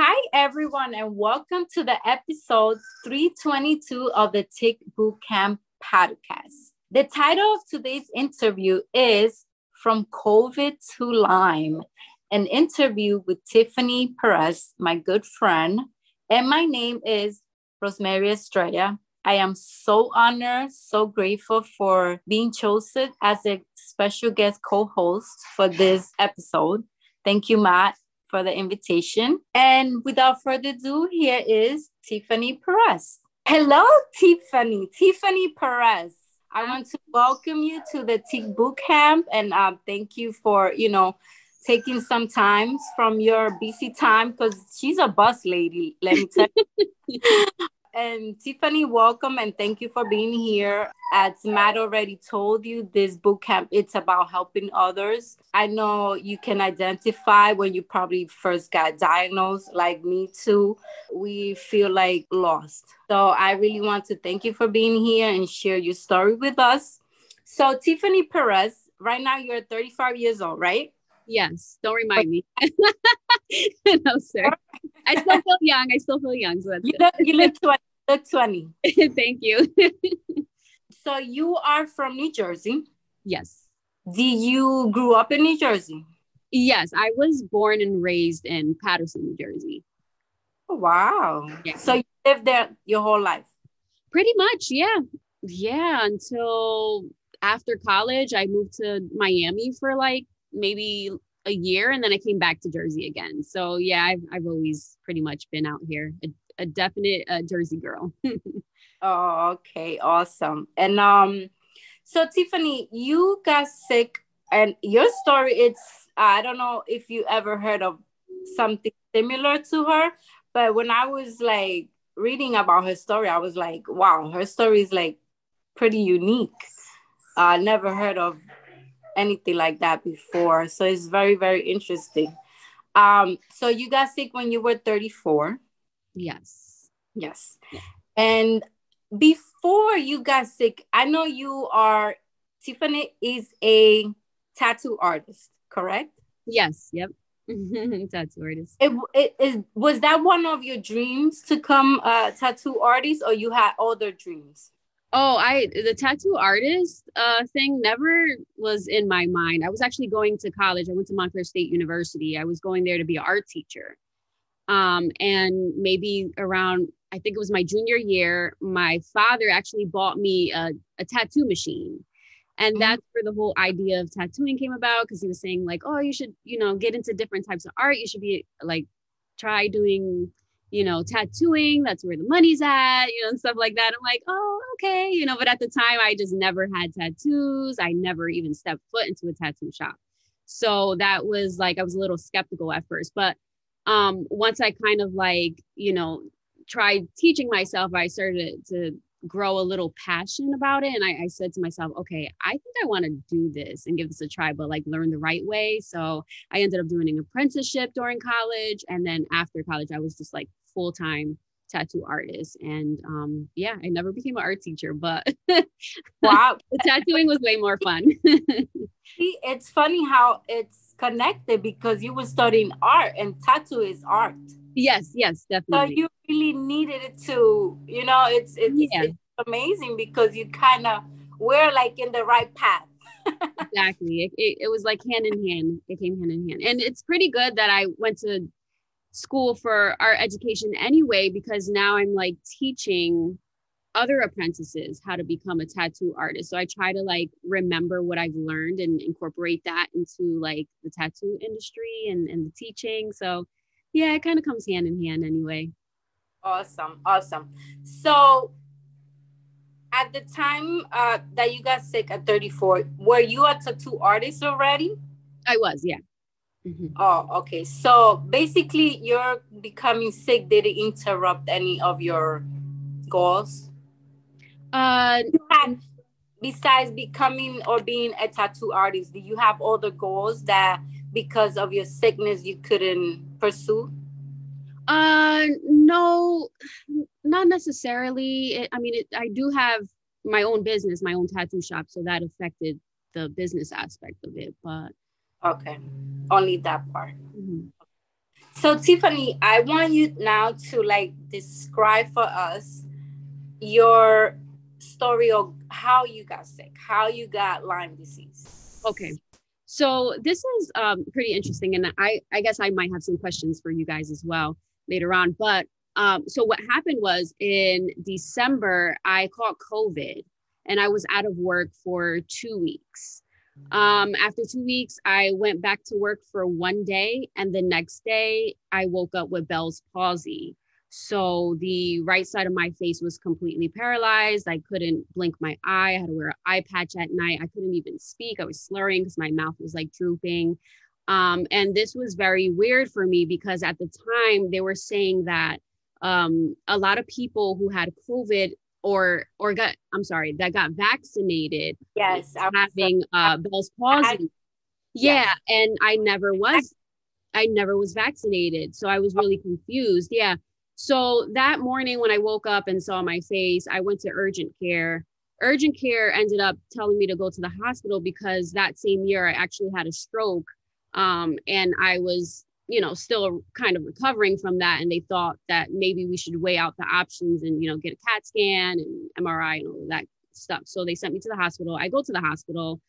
Hi, everyone, and welcome to the episode 322 of the Tick Bootcamp podcast. The title of today's interview is From COVID to Lyme, an interview with Tiffany Perez, my good friend. And my name is Rosemary Estrella. I am so honored, so grateful for being chosen as a special guest co host for this episode. Thank you, Matt, for the invitation. And without further ado, here is Tiffany Perez. Hello, Tiffany. Tiffany Perez. I want to welcome you to the Tick Boot Camp and uh, thank you for, you know, taking some time from your busy time because she's a bus lady, let me tell you. And Tiffany, welcome and thank you for being here. As Matt already told you, this boot camp it's about helping others. I know you can identify when you probably first got diagnosed, like me too. We feel like lost. So I really want to thank you for being here and share your story with us. So Tiffany Perez, right now you're 35 years old, right? Yes. Don't remind me. no, sir. I still feel young. I still feel young. So you look, you look 20 look 20. Thank you. so you are from New Jersey? Yes. Did you grew up in New Jersey? Yes, I was born and raised in Paterson, New Jersey. Oh, wow. Yeah. So you lived there your whole life? Pretty much, yeah. Yeah, until after college, I moved to Miami for like maybe a year and then I came back to Jersey again. So yeah, I've, I've always pretty much been out here a definite uh, Jersey girl. oh, okay, awesome. And um, so Tiffany, you got sick, and your story. It's I don't know if you ever heard of something similar to her, but when I was like reading about her story, I was like, wow, her story is like pretty unique. I uh, never heard of anything like that before, so it's very very interesting. Um, so you got sick when you were 34. Yes. Yes. Yeah. And before you got sick, I know you are Tiffany is a tattoo artist, correct? Yes. Yep. tattoo artist. It, it, it, was that one of your dreams to come a tattoo artist, or you had other dreams? Oh, I the tattoo artist uh, thing never was in my mind. I was actually going to college. I went to Montclair State University. I was going there to be an art teacher. Um, and maybe around, I think it was my junior year, my father actually bought me a, a tattoo machine. And mm-hmm. that's where the whole idea of tattooing came about because he was saying, like, oh, you should, you know, get into different types of art. You should be like, try doing, you know, tattooing. That's where the money's at, you know, and stuff like that. I'm like, oh, okay, you know, but at the time, I just never had tattoos. I never even stepped foot into a tattoo shop. So that was like, I was a little skeptical at first, but um, once I kind of like, you know, tried teaching myself, I started to grow a little passion about it. And I, I said to myself, okay, I think I want to do this and give this a try, but like learn the right way. So I ended up doing an apprenticeship during college. And then after college, I was just like full time tattoo artist. And um, yeah, I never became an art teacher, but wow, the tattooing was way more fun. See, it's funny how it's connected because you were studying art and tattoo is art. Yes, yes, definitely. So you really needed it to, you know, it's it's, yeah. it's amazing because you kind of were like in the right path. exactly. It, it, it was like hand in hand. It came hand in hand. And it's pretty good that I went to school for art education anyway, because now I'm like teaching other apprentices how to become a tattoo artist. So I try to like remember what I've learned and incorporate that into like the tattoo industry and, and the teaching. So yeah, it kind of comes hand in hand anyway. Awesome. Awesome. So at the time uh, that you got sick at 34, were you a tattoo artist already? I was, yeah. Mm-hmm. Oh, okay. So basically, your becoming sick didn't interrupt any of your goals? Uh, had, besides becoming or being a tattoo artist, do you have other goals that because of your sickness you couldn't pursue? Uh, no, not necessarily. It, I mean, it, I do have my own business, my own tattoo shop, so that affected the business aspect of it. But okay, only that part. Mm-hmm. So Tiffany, I want you now to like describe for us your story of how you got sick, how you got Lyme disease. Okay. So this is um, pretty interesting, and I, I guess I might have some questions for you guys as well later on. But um, so what happened was in December, I caught COVID, and I was out of work for two weeks. Um, after two weeks, I went back to work for one day, and the next day, I woke up with Bell's palsy. So the right side of my face was completely paralyzed. I couldn't blink my eye. I had to wear an eye patch at night. I couldn't even speak. I was slurring because my mouth was like drooping. Um, and this was very weird for me because at the time they were saying that um, a lot of people who had COVID or or got I'm sorry that got vaccinated. Yes, having uh, Bell's palsy. Yeah, yes. and I never was. I never was vaccinated, so I was really confused. Yeah, so that morning when I woke up and saw my face, I went to urgent care. Urgent care ended up telling me to go to the hospital because that same year I actually had a stroke. Um, and I was, you know, still kind of recovering from that. And they thought that maybe we should weigh out the options and, you know, get a CAT scan and MRI and all that stuff. So they sent me to the hospital. I go to the hospital.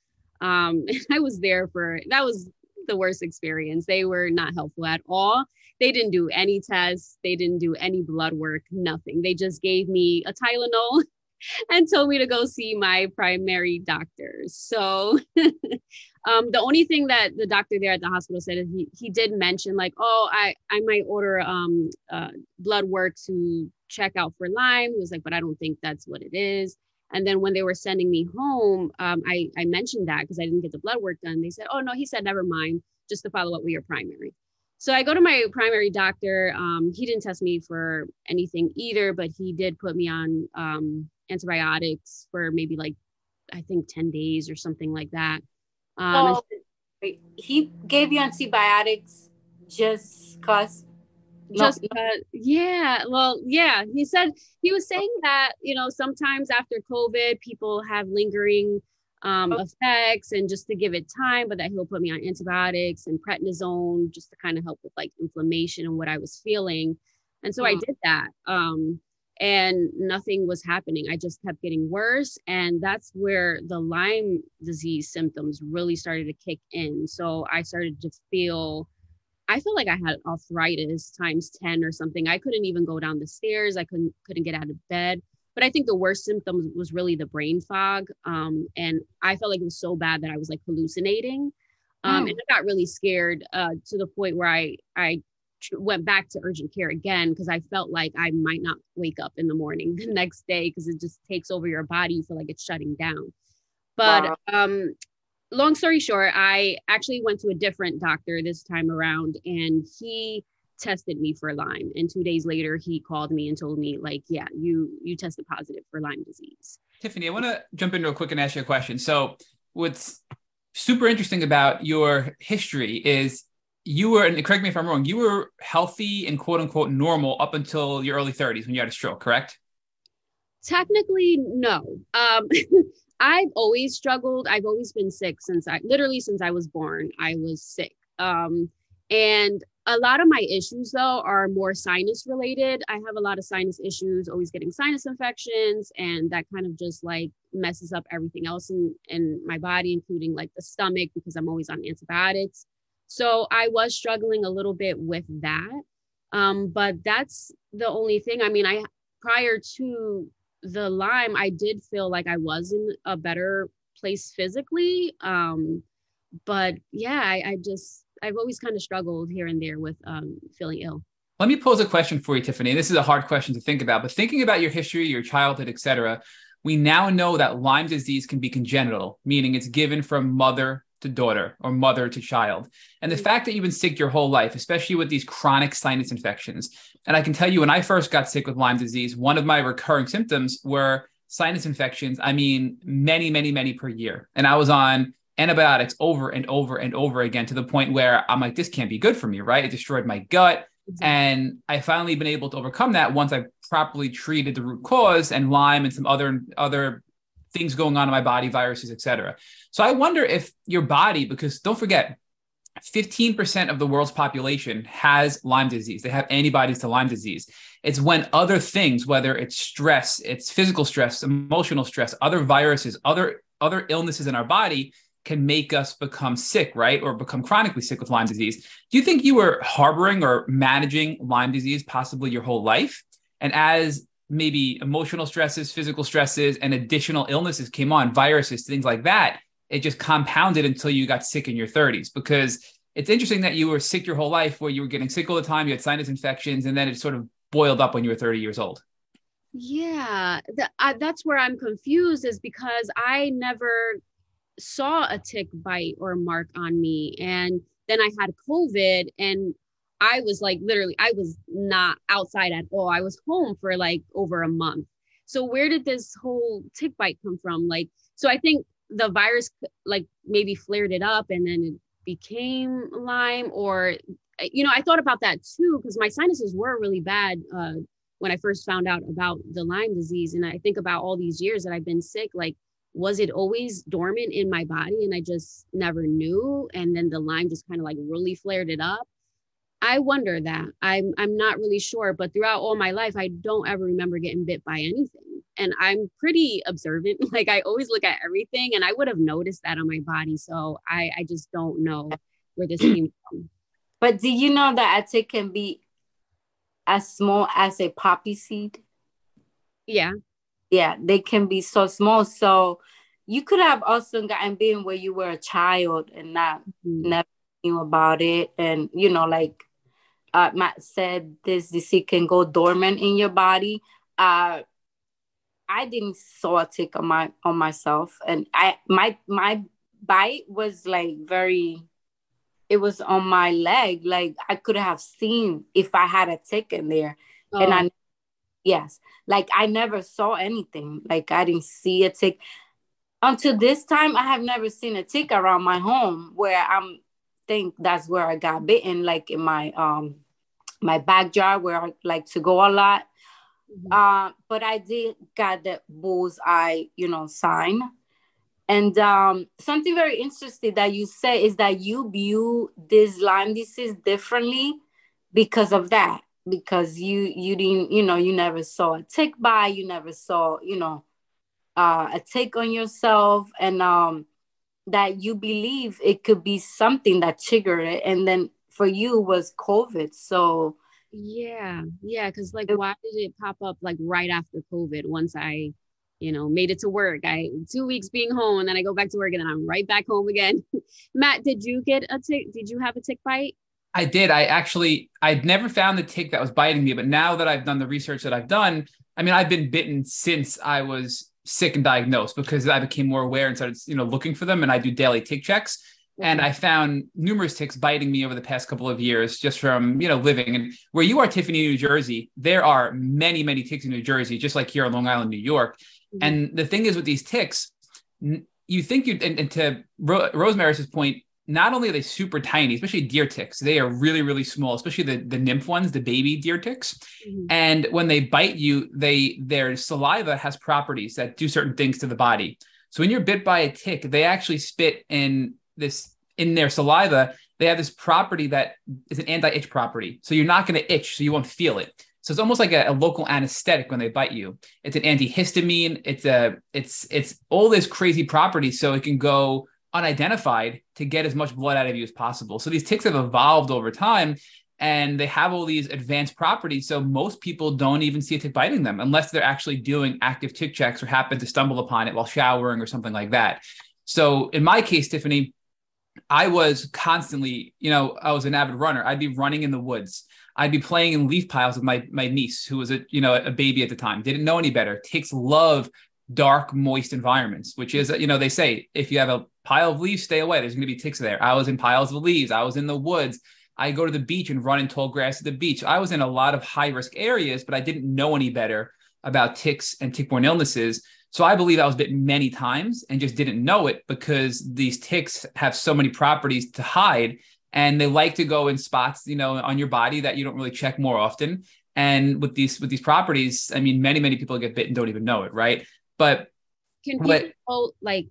Um, I was there for that was the worst experience. They were not helpful at all. They didn't do any tests, they didn't do any blood work, nothing. They just gave me a Tylenol and told me to go see my primary doctor. So um, the only thing that the doctor there at the hospital said is he, he did mention like, oh, I, I might order um, uh, blood work to check out for Lyme. He was like, but I don't think that's what it is. And then when they were sending me home, um, I, I mentioned that because I didn't get the blood work done. They said, oh, no, he said, never mind, just to follow up with your primary. So I go to my primary doctor. Um, he didn't test me for anything either, but he did put me on um, antibiotics for maybe like, I think 10 days or something like that. Um, oh, he gave you antibiotics just because just uh, yeah well yeah he said he was saying that you know sometimes after covid people have lingering um, okay. effects and just to give it time but that he'll put me on antibiotics and prednisone just to kind of help with like inflammation and what i was feeling and so i mm. did that um, and nothing was happening i just kept getting worse and that's where the lyme disease symptoms really started to kick in so i started to feel I feel like I had arthritis times 10 or something. I couldn't even go down the stairs. I couldn't couldn't get out of bed. But I think the worst symptoms was really the brain fog. Um, and I felt like it was so bad that I was like hallucinating. Um, mm. And I got really scared uh, to the point where I I went back to urgent care again because I felt like I might not wake up in the morning the next day because it just takes over your body. You feel like it's shutting down. But wow. um, long story short, I actually went to a different doctor this time around and he tested me for Lyme. And two days later, he called me and told me, like, yeah, you you tested positive for Lyme disease. Tiffany, I want to jump in real quick and ask you a question. So, what's super interesting about your history is you were, and correct me if I'm wrong, you were healthy and quote unquote normal up until your early 30s when you had a stroke, correct? Technically, no. Um, I've always struggled. I've always been sick since I literally since I was born. I was sick. Um, and a lot of my issues though are more sinus related. I have a lot of sinus issues, always getting sinus infections, and that kind of just like messes up everything else in, in my body, including like the stomach because I'm always on antibiotics. So I was struggling a little bit with that. Um, but that's the only thing. I mean, I prior to the Lyme, I did feel like I was in a better place physically. Um, but yeah, I, I just I've always kind of struggled here and there with um, feeling ill. Let me pose a question for you, Tiffany. This is a hard question to think about, but thinking about your history, your childhood, etc., we now know that Lyme disease can be congenital, meaning it's given from mother to daughter or mother to child. And the mm-hmm. fact that you've been sick your whole life, especially with these chronic sinus infections. And I can tell you, when I first got sick with Lyme disease, one of my recurring symptoms were sinus infections. I mean, many, many, many per year. And I was on antibiotics over and over and over again to the point where I'm like, this can't be good for me, right? It destroyed my gut. Exactly. And I finally been able to overcome that once I properly treated the root cause and Lyme and some other other things going on in my body, viruses, etc. So I wonder if your body, because don't forget, 15% of the world's population has Lyme disease. They have antibodies to Lyme disease. It's when other things, whether it's stress, it's physical stress, emotional stress, other viruses, other other illnesses in our body can make us become sick, right? Or become chronically sick with Lyme disease. Do you think you were harboring or managing Lyme disease possibly your whole life? And as maybe emotional stresses, physical stresses, and additional illnesses came on, viruses, things like that, it just compounded until you got sick in your 30s because it's interesting that you were sick your whole life where you were getting sick all the time you had sinus infections and then it sort of boiled up when you were 30 years old. Yeah that's where i'm confused is because i never saw a tick bite or mark on me. And then i had covid and i was like literally i was not outside at all. I was home for like over a month. So where did this whole tick bite come from? Like so i think the virus like maybe flared it up and then it became Lyme or you know I thought about that too because my sinuses were really bad uh, when I first found out about the Lyme disease. And I think about all these years that I've been sick like was it always dormant in my body and I just never knew? And then the Lyme just kind of like really flared it up I wonder that I'm I'm not really sure but throughout all my life I don't ever remember getting bit by anything and I'm pretty observant. Like I always look at everything and I would have noticed that on my body. So I, I just don't know where this came from. But do you know that a tick can be as small as a poppy seed? Yeah. Yeah, they can be so small. So you could have also gotten bitten where you were a child and not mm-hmm. never knew about it. And you know, like uh, Matt said, this disease can go dormant in your body. Uh, I didn't saw a tick on my on myself, and I my my bite was like very. It was on my leg, like I could have seen if I had a tick in there, oh. and I, yes, like I never saw anything. Like I didn't see a tick until this time. I have never seen a tick around my home where I'm think that's where I got bitten, like in my um my backyard where I like to go a lot. Mm-hmm. Uh, but I did got the bullseye, you know, sign. And um, something very interesting that you say is that you view this Lyme disease differently because of that. Because you you didn't, you know, you never saw a tick bite, you never saw, you know, uh, a tick on yourself, and um, that you believe it could be something that triggered it, and then for you was COVID. So yeah, yeah. Cause like, why did it pop up like right after COVID? Once I, you know, made it to work, I two weeks being home, and then I go back to work, and then I'm right back home again. Matt, did you get a tick? Did you have a tick bite? I did. I actually, I'd never found the tick that was biting me, but now that I've done the research that I've done, I mean, I've been bitten since I was sick and diagnosed because I became more aware and started, you know, looking for them. And I do daily tick checks and I found numerous ticks biting me over the past couple of years just from you know living and where you are Tiffany New Jersey there are many many ticks in New Jersey just like here on Long Island New York mm-hmm. and the thing is with these ticks you think you and, and to Ro- Rosemary's point not only are they super tiny especially deer ticks they are really really small especially the the nymph ones the baby deer ticks mm-hmm. and when they bite you they their saliva has properties that do certain things to the body so when you're bit by a tick they actually spit in this in their saliva, they have this property that is an anti-itch property. So you're not going to itch, so you won't feel it. So it's almost like a, a, local anesthetic when they bite you. It's an antihistamine. It's a it's it's all this crazy property, so it can go unidentified to get as much blood out of you as possible. So these ticks have evolved over time, and they have all these advanced properties. So most people don't even see a tick biting them unless they're actually doing active tick checks or happen to stumble upon it while showering or something like that. So in my case, Tiffany, I was constantly, you know, I was an avid runner. I'd be running in the woods. I'd be playing in leaf piles with my my niece, who was a you know a baby at the time. Didn't know any better. Takes love dark, moist environments, which is you know they say if you have a pile of leaves, stay away. There's going to be ticks there. I was in piles of leaves. I was in the woods. I go to the beach and run in tall grass at the beach. I was in a lot of high risk areas, but I didn't know any better about ticks and tick borne illnesses. So I believe I was bitten many times and just didn't know it because these ticks have so many properties to hide and they like to go in spots, you know, on your body that you don't really check more often. And with these with these properties, I mean, many many people get bitten don't even know it, right? But can people like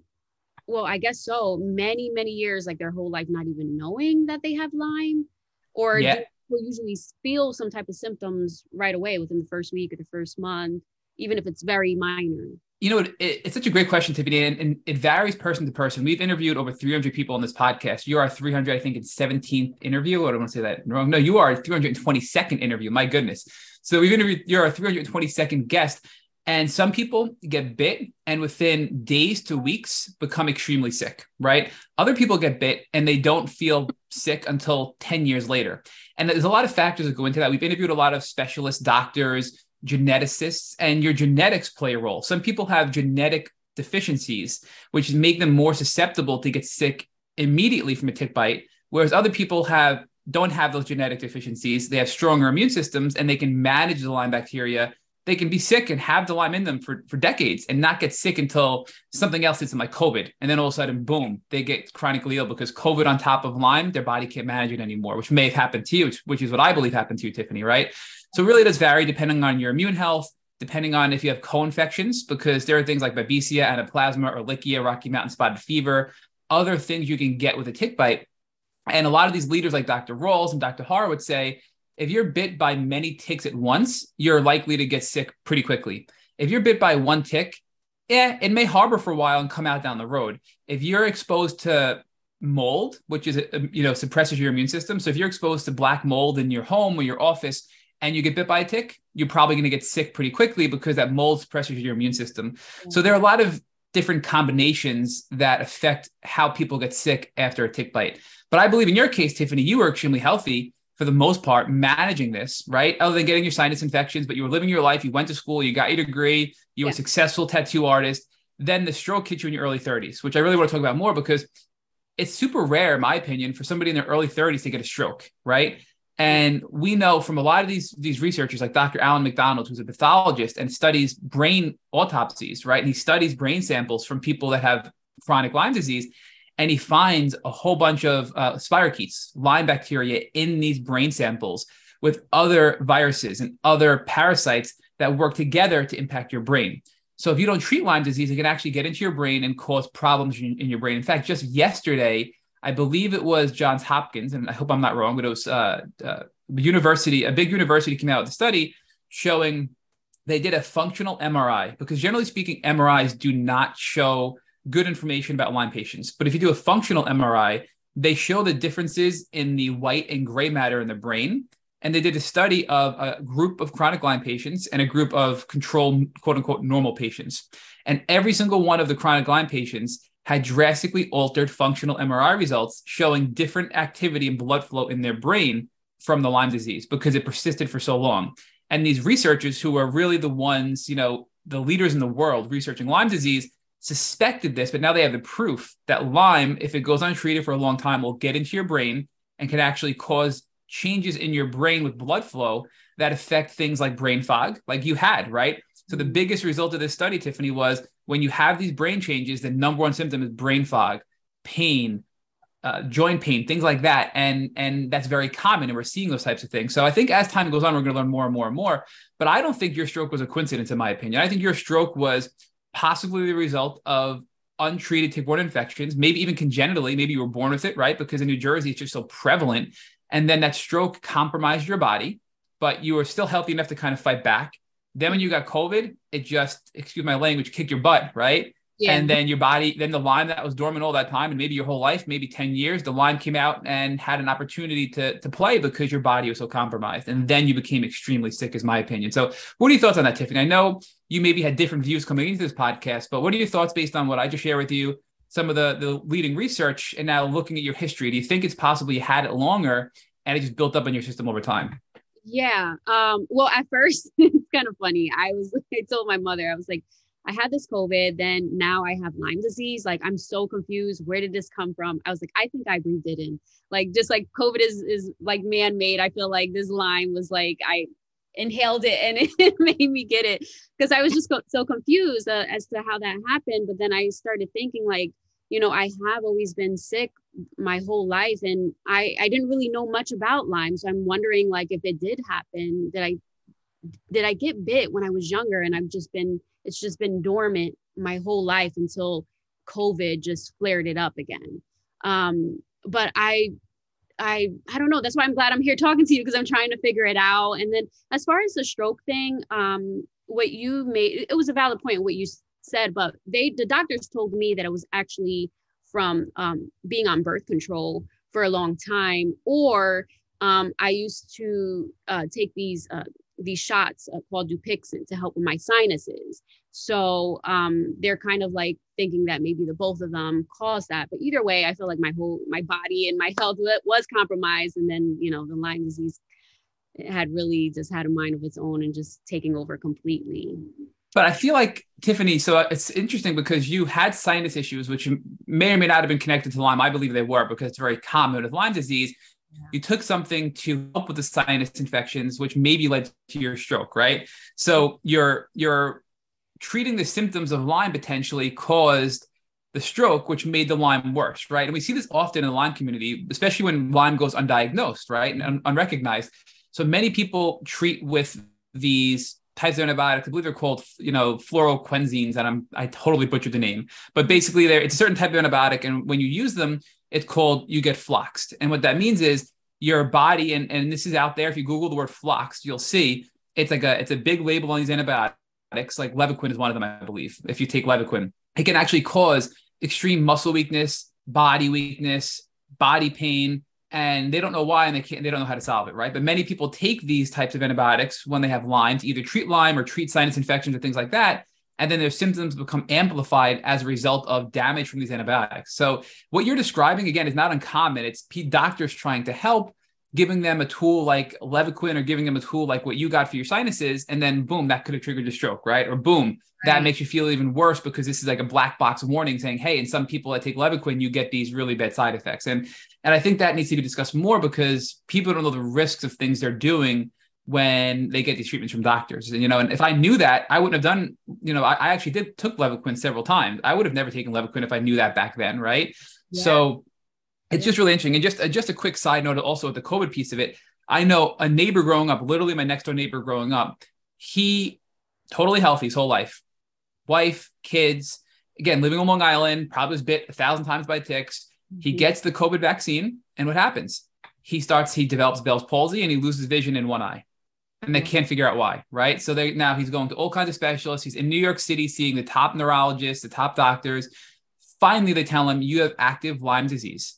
well, I guess so, many, many years, like their whole life, not even knowing that they have Lyme? Or yeah. do people usually feel some type of symptoms right away within the first week or the first month, even if it's very minor? You know, it, it's such a great question, Tiffany, and, and, it varies person to person. We've interviewed over 300 people on this podcast. You are 300, I think, in 17th interview. Oh, I don't want to say that wrong. No, you are 322nd interview. My goodness. So we've interviewed, you're our 322nd guest. And some people get bit and within days to weeks become extremely sick, right? Other people get bit and they don't feel sick until 10 years later. And there's a lot of factors that go into that. We've interviewed a lot of specialists, doctors, geneticists, and your genetics play a role. Some people have genetic deficiencies, which make them more susceptible to get sick immediately from a tick bite, whereas other people have don't have those genetic deficiencies. They have stronger immune systems and they can manage the Lyme bacteria they can be sick and have the Lyme in them for, for decades and not get sick until something else hits them like COVID. And then all of a sudden, boom, they get chronically ill because COVID on top of Lyme, their body can't manage it anymore, which may have happened to you, which, which is what I believe happened to you, Tiffany, right? So really does vary depending on your immune health, depending on if you have co-infections, because there are things like Babesia, Anaplasma, Ehrlichia, Rocky Mountain spotted fever, other things you can get with a tick bite. And a lot of these leaders like Dr. Rawls and Dr. Har would say, if you're bit by many ticks at once, you're likely to get sick pretty quickly. If you're bit by one tick, yeah, it may harbor for a while and come out down the road. If you're exposed to mold, which is you know suppresses your immune system, so if you're exposed to black mold in your home or your office and you get bit by a tick, you're probably going to get sick pretty quickly because that mold suppresses your immune system. Mm-hmm. So there are a lot of different combinations that affect how people get sick after a tick bite. But I believe in your case, Tiffany, you were extremely healthy for the most part managing this, right? Other than getting your sinus infections, but you were living your life, you went to school, you got your degree, you were a successful tattoo artist. Then the stroke hit you in your early 30s, which I really want to talk about more because it's super rare, in my opinion, for somebody in their early 30s to get a stroke, right? And we know from a lot of these, these researchers, like Dr. Alan MacDonald, who's a pathologist and studies brain autopsies, right? And he studies brain samples from people that have chronic Lyme disease and he finds a whole bunch of uh, spirochetes, Lyme bacteria in these brain samples with other viruses and other parasites that work together to impact your brain. So if you don't treat Lyme disease, it can actually get into your brain and cause problems in, in your brain. In fact, just yesterday, I believe it was Johns Hopkins, and I hope I'm not wrong, but it was uh, uh, university, a big university came out with a study showing they did a functional MRI because generally speaking, MRIs do not show good information about Lyme patients. But if you do a functional MRI, they show the differences in the white and gray matter in the brain. And they did a study of a group of chronic Lyme patients and a group of control, quote unquote, normal patients. And every single one of the chronic Lyme patients had drastically altered functional MRI results showing different activity and blood flow in their brain from the Lyme disease because it persisted for so long. And these researchers, who are really the ones, you know, the leaders in the world researching Lyme disease, suspected this, but now they have the proof that Lyme, if it goes untreated for a long time, will get into your brain and can actually cause changes in your brain with blood flow that affect things like brain fog, like you had, right? So the biggest result of this study, Tiffany, was when you have these brain changes, the number one symptom is brain fog, pain, uh, joint pain, things like that, and and that's very common, and we're seeing those types of things. So I think as time goes on, we're going to learn more and more and more. But I don't think your stroke was a coincidence, in my opinion. I think your stroke was possibly the result of untreated tick-borne infections, maybe even congenitally. Maybe you were born with it, right? Because in New Jersey, it's just so prevalent. And then that stroke compromised your body, but you were still healthy enough to kind of fight back. Then when you got COVID, it just, excuse my language, kicked your butt, right? Yeah. And then your body, then the Lyme that was dormant all that time, and maybe your whole life, maybe 10 years, the Lyme came out and had an opportunity to, to play because your body was so compromised. And then you became extremely sick, is my opinion. So, what are your thoughts on that, Tiffany? I know you maybe had different views coming into this podcast, but what are your thoughts based on what I just shared with you, some of the, the leading research, and now looking at your history? Do you think it's possible you had it longer and it just built up in your system over time? Yeah. Um, well, at first, it's kind of funny. I was, I told my mother, I was like, I had this COVID, then now I have Lyme disease. Like I'm so confused. Where did this come from? I was like, I think I breathed it in. Like just like COVID is is like man made. I feel like this Lyme was like I inhaled it and it made me get it because I was just so confused uh, as to how that happened. But then I started thinking like, you know, I have always been sick my whole life and I I didn't really know much about Lyme. So I'm wondering like if it did happen, did I did I get bit when I was younger and I've just been it's just been dormant my whole life until COVID just flared it up again. Um, but I I I don't know. That's why I'm glad I'm here talking to you because I'm trying to figure it out. And then as far as the stroke thing, um, what you made it was a valid point what you said, but they the doctors told me that it was actually from um, being on birth control for a long time, or um, I used to uh, take these uh, these shots uh, called Dupixent to help with my sinuses. So um, they're kind of like thinking that maybe the both of them caused that. But either way, I feel like my whole my body and my health was compromised, and then you know the Lyme disease had really just had a mind of its own and just taking over completely. But I feel like Tiffany, so it's interesting because you had sinus issues, which may or may not have been connected to Lyme. I believe they were because it's very common with Lyme disease. You took something to help with the sinus infections, which maybe led to your stroke, right? So you're you're treating the symptoms of Lyme potentially caused the stroke, which made the Lyme worse, right? And we see this often in the Lyme community, especially when Lyme goes undiagnosed, right, and un- unrecognized. So many people treat with these types of antibiotics. I believe they're called, you know, fluoroquinolones, and I'm I totally butchered the name, but basically, there it's a certain type of antibiotic, and when you use them, it's called you get floxed, and what that means is your body, and and this is out there. If you Google the word floxed, you'll see it's like a it's a big label on these antibiotics. Like Levaquin is one of them, I believe. If you take Levaquin, it can actually cause extreme muscle weakness, body weakness, body pain, and they don't know why and they can't they don't know how to solve it right? But many people take these types of antibiotics when they have lyme to either treat lyme or treat sinus infections or things like that and then their symptoms become amplified as a result of damage from these antibiotics. So what you're describing again is not uncommon. It's doctors trying to help giving them a tool like Levaquin or giving them a tool like what you got for your sinuses, and then boom, that could have triggered a stroke, right? Or boom, right. that makes you feel even worse because this is like a black box warning saying, hey, in some people that take Levaquin, you get these really bad side effects. And and I think that needs to be discussed more because people don't know the risks of things they're doing when they get these treatments from doctors. And you know, and if I knew that, I wouldn't have done, you know, I, I actually did took Levaquin several times. I would have never taken Levaquin if I knew that back then, right? Yeah. So it's just really interesting. And just uh, just a quick side note, also with the COVID piece of it, I know a neighbor growing up, literally my next door neighbor growing up, he totally healthy his whole life, wife, kids, again living on Long Island, probably was bit a thousand times by ticks. He mm-hmm. gets the COVID vaccine, and what happens? He starts, he develops Bell's palsy, and he loses vision in one eye and they can't figure out why, right? So they now he's going to all kinds of specialists. He's in New York City seeing the top neurologists, the top doctors. Finally, they tell him you have active Lyme disease.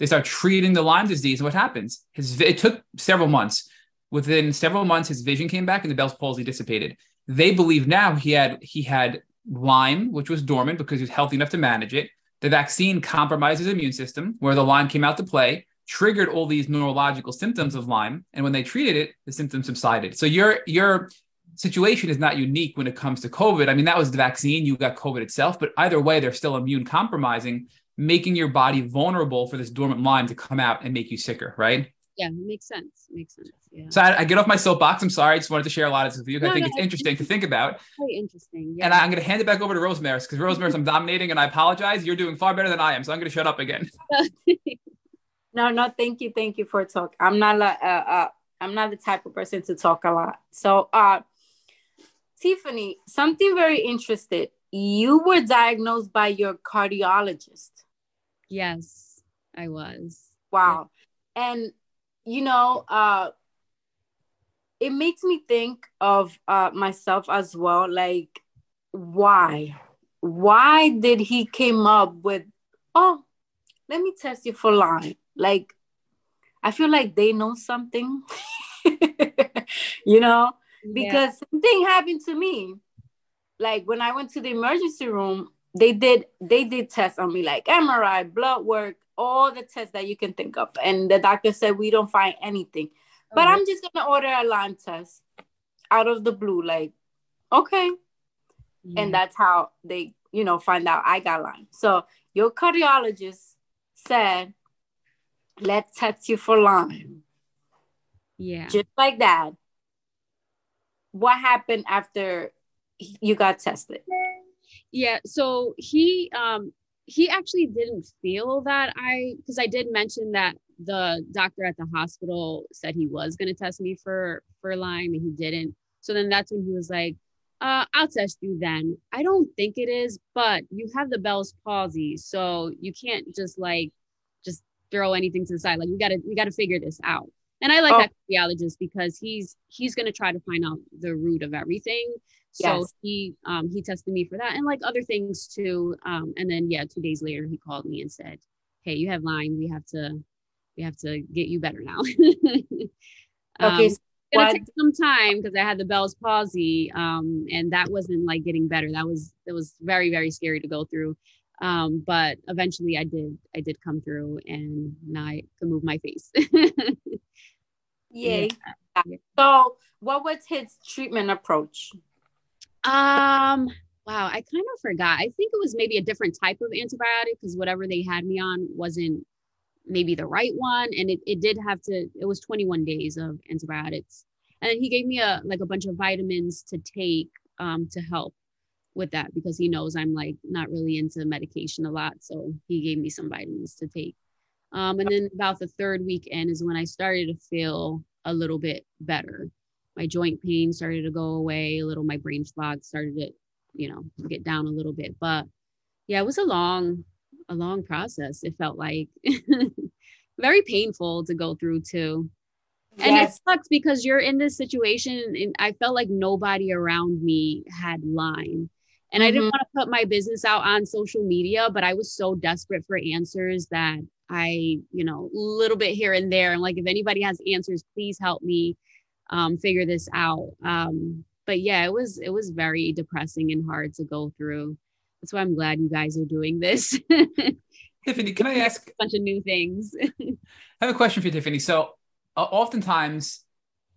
They start treating the Lyme disease, and what happens? His it took several months. Within several months, his vision came back and the Bell's palsy dissipated. They believe now he had he had Lyme, which was dormant because he was healthy enough to manage it. The vaccine compromised his immune system, where the Lyme came out to play, triggered all these neurological symptoms of Lyme, and when they treated it, the symptoms subsided. So your your situation is not unique when it comes to COVID. I mean, that was the vaccine, you got COVID itself, but either way, they're still immune compromising making your body vulnerable for this dormant Lyme to come out and make you sicker, right? Yeah, makes sense. Makes sense. Yeah. So I, I, get off my soapbox. I'm sorry. I just wanted to share a lot of this with you. No, I think no, it's interesting to think about. Very interesting. Yeah. And I, am going to hand it back over to Rosemary's because Rosemary's I'm dominating and I apologize. You're doing far better than I am. So I'm going to shut up again. no, no, thank you. Thank you for talk. I'm not, uh, uh, I'm not the type of person to talk a lot. So, uh, Tiffany, something very interesting. You were diagnosed by your cardiologist. Yes, I was. Wow. Yeah. And you know, uh it makes me think of uh myself as well like why? Why did he came up with oh, let me test you for Lyme? Like I feel like they know something. you know, because yeah. something happened to me. Like when I went to the emergency room, they did they did tests on me like MRI, blood work, all the tests that you can think of. And the doctor said we don't find anything. But oh. I'm just gonna order a Lyme test out of the blue, like, okay. And mm. that's how they, you know, find out I got Lyme. So your cardiologist said, let's test you for Lyme. Yeah. Just like that. What happened after you got tested? Yeah so he um he actually didn't feel that i because i did mention that the doctor at the hospital said he was going to test me for for lyme and he didn't so then that's when he was like uh, I'll test you then. I don't think it is, but you have the Bell's palsy, so you can't just like just throw anything to the side. Like we gotta we gotta figure this out. And I like oh. that cardiologist because he's he's gonna try to find out the root of everything. So yes. he um he tested me for that and like other things too. Um and then yeah, two days later he called me and said, Hey, you have Lyme. We have to we have to get you better now. um, okay. So gonna what? take some time because I had the Bell's palsy, um, and that wasn't like getting better. That was that was very very scary to go through. Um, but eventually, I did I did come through, and now I can move my face. Yay! Yeah. So, what was his treatment approach? Um. Wow, I kind of forgot. I think it was maybe a different type of antibiotic because whatever they had me on wasn't maybe the right one and it, it did have to it was 21 days of antibiotics and he gave me a like a bunch of vitamins to take um, to help with that because he knows i'm like not really into medication a lot so he gave me some vitamins to take. Um, and then about the third weekend is when i started to feel a little bit better. My joint pain started to go away a little my brain fog started to you know get down a little bit. But yeah it was a long a long process it felt like. Very painful to go through too. Yes. and it sucks because you're in this situation and i felt like nobody around me had lyme and mm-hmm. i didn't mm-hmm. want to put my business out on social media but i was so desperate for answers that i you know a little bit here and there and like if anybody has answers please help me um, figure this out um, but yeah it was it was very depressing and hard to go through that's why I'm glad you guys are doing this. Tiffany, can I ask a bunch of new things? I have a question for you, Tiffany. So, uh, oftentimes,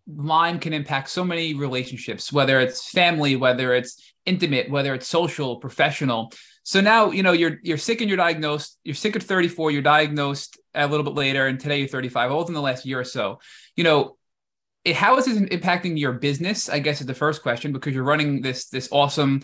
Lyme can impact so many relationships, whether it's family, whether it's intimate, whether it's social, professional. So now, you know, you're you're sick and you're diagnosed. You're sick at 34. You're diagnosed a little bit later, and today you're 35. All in the last year or so. You know, it, how is this impacting your business? I guess is the first question because you're running this this awesome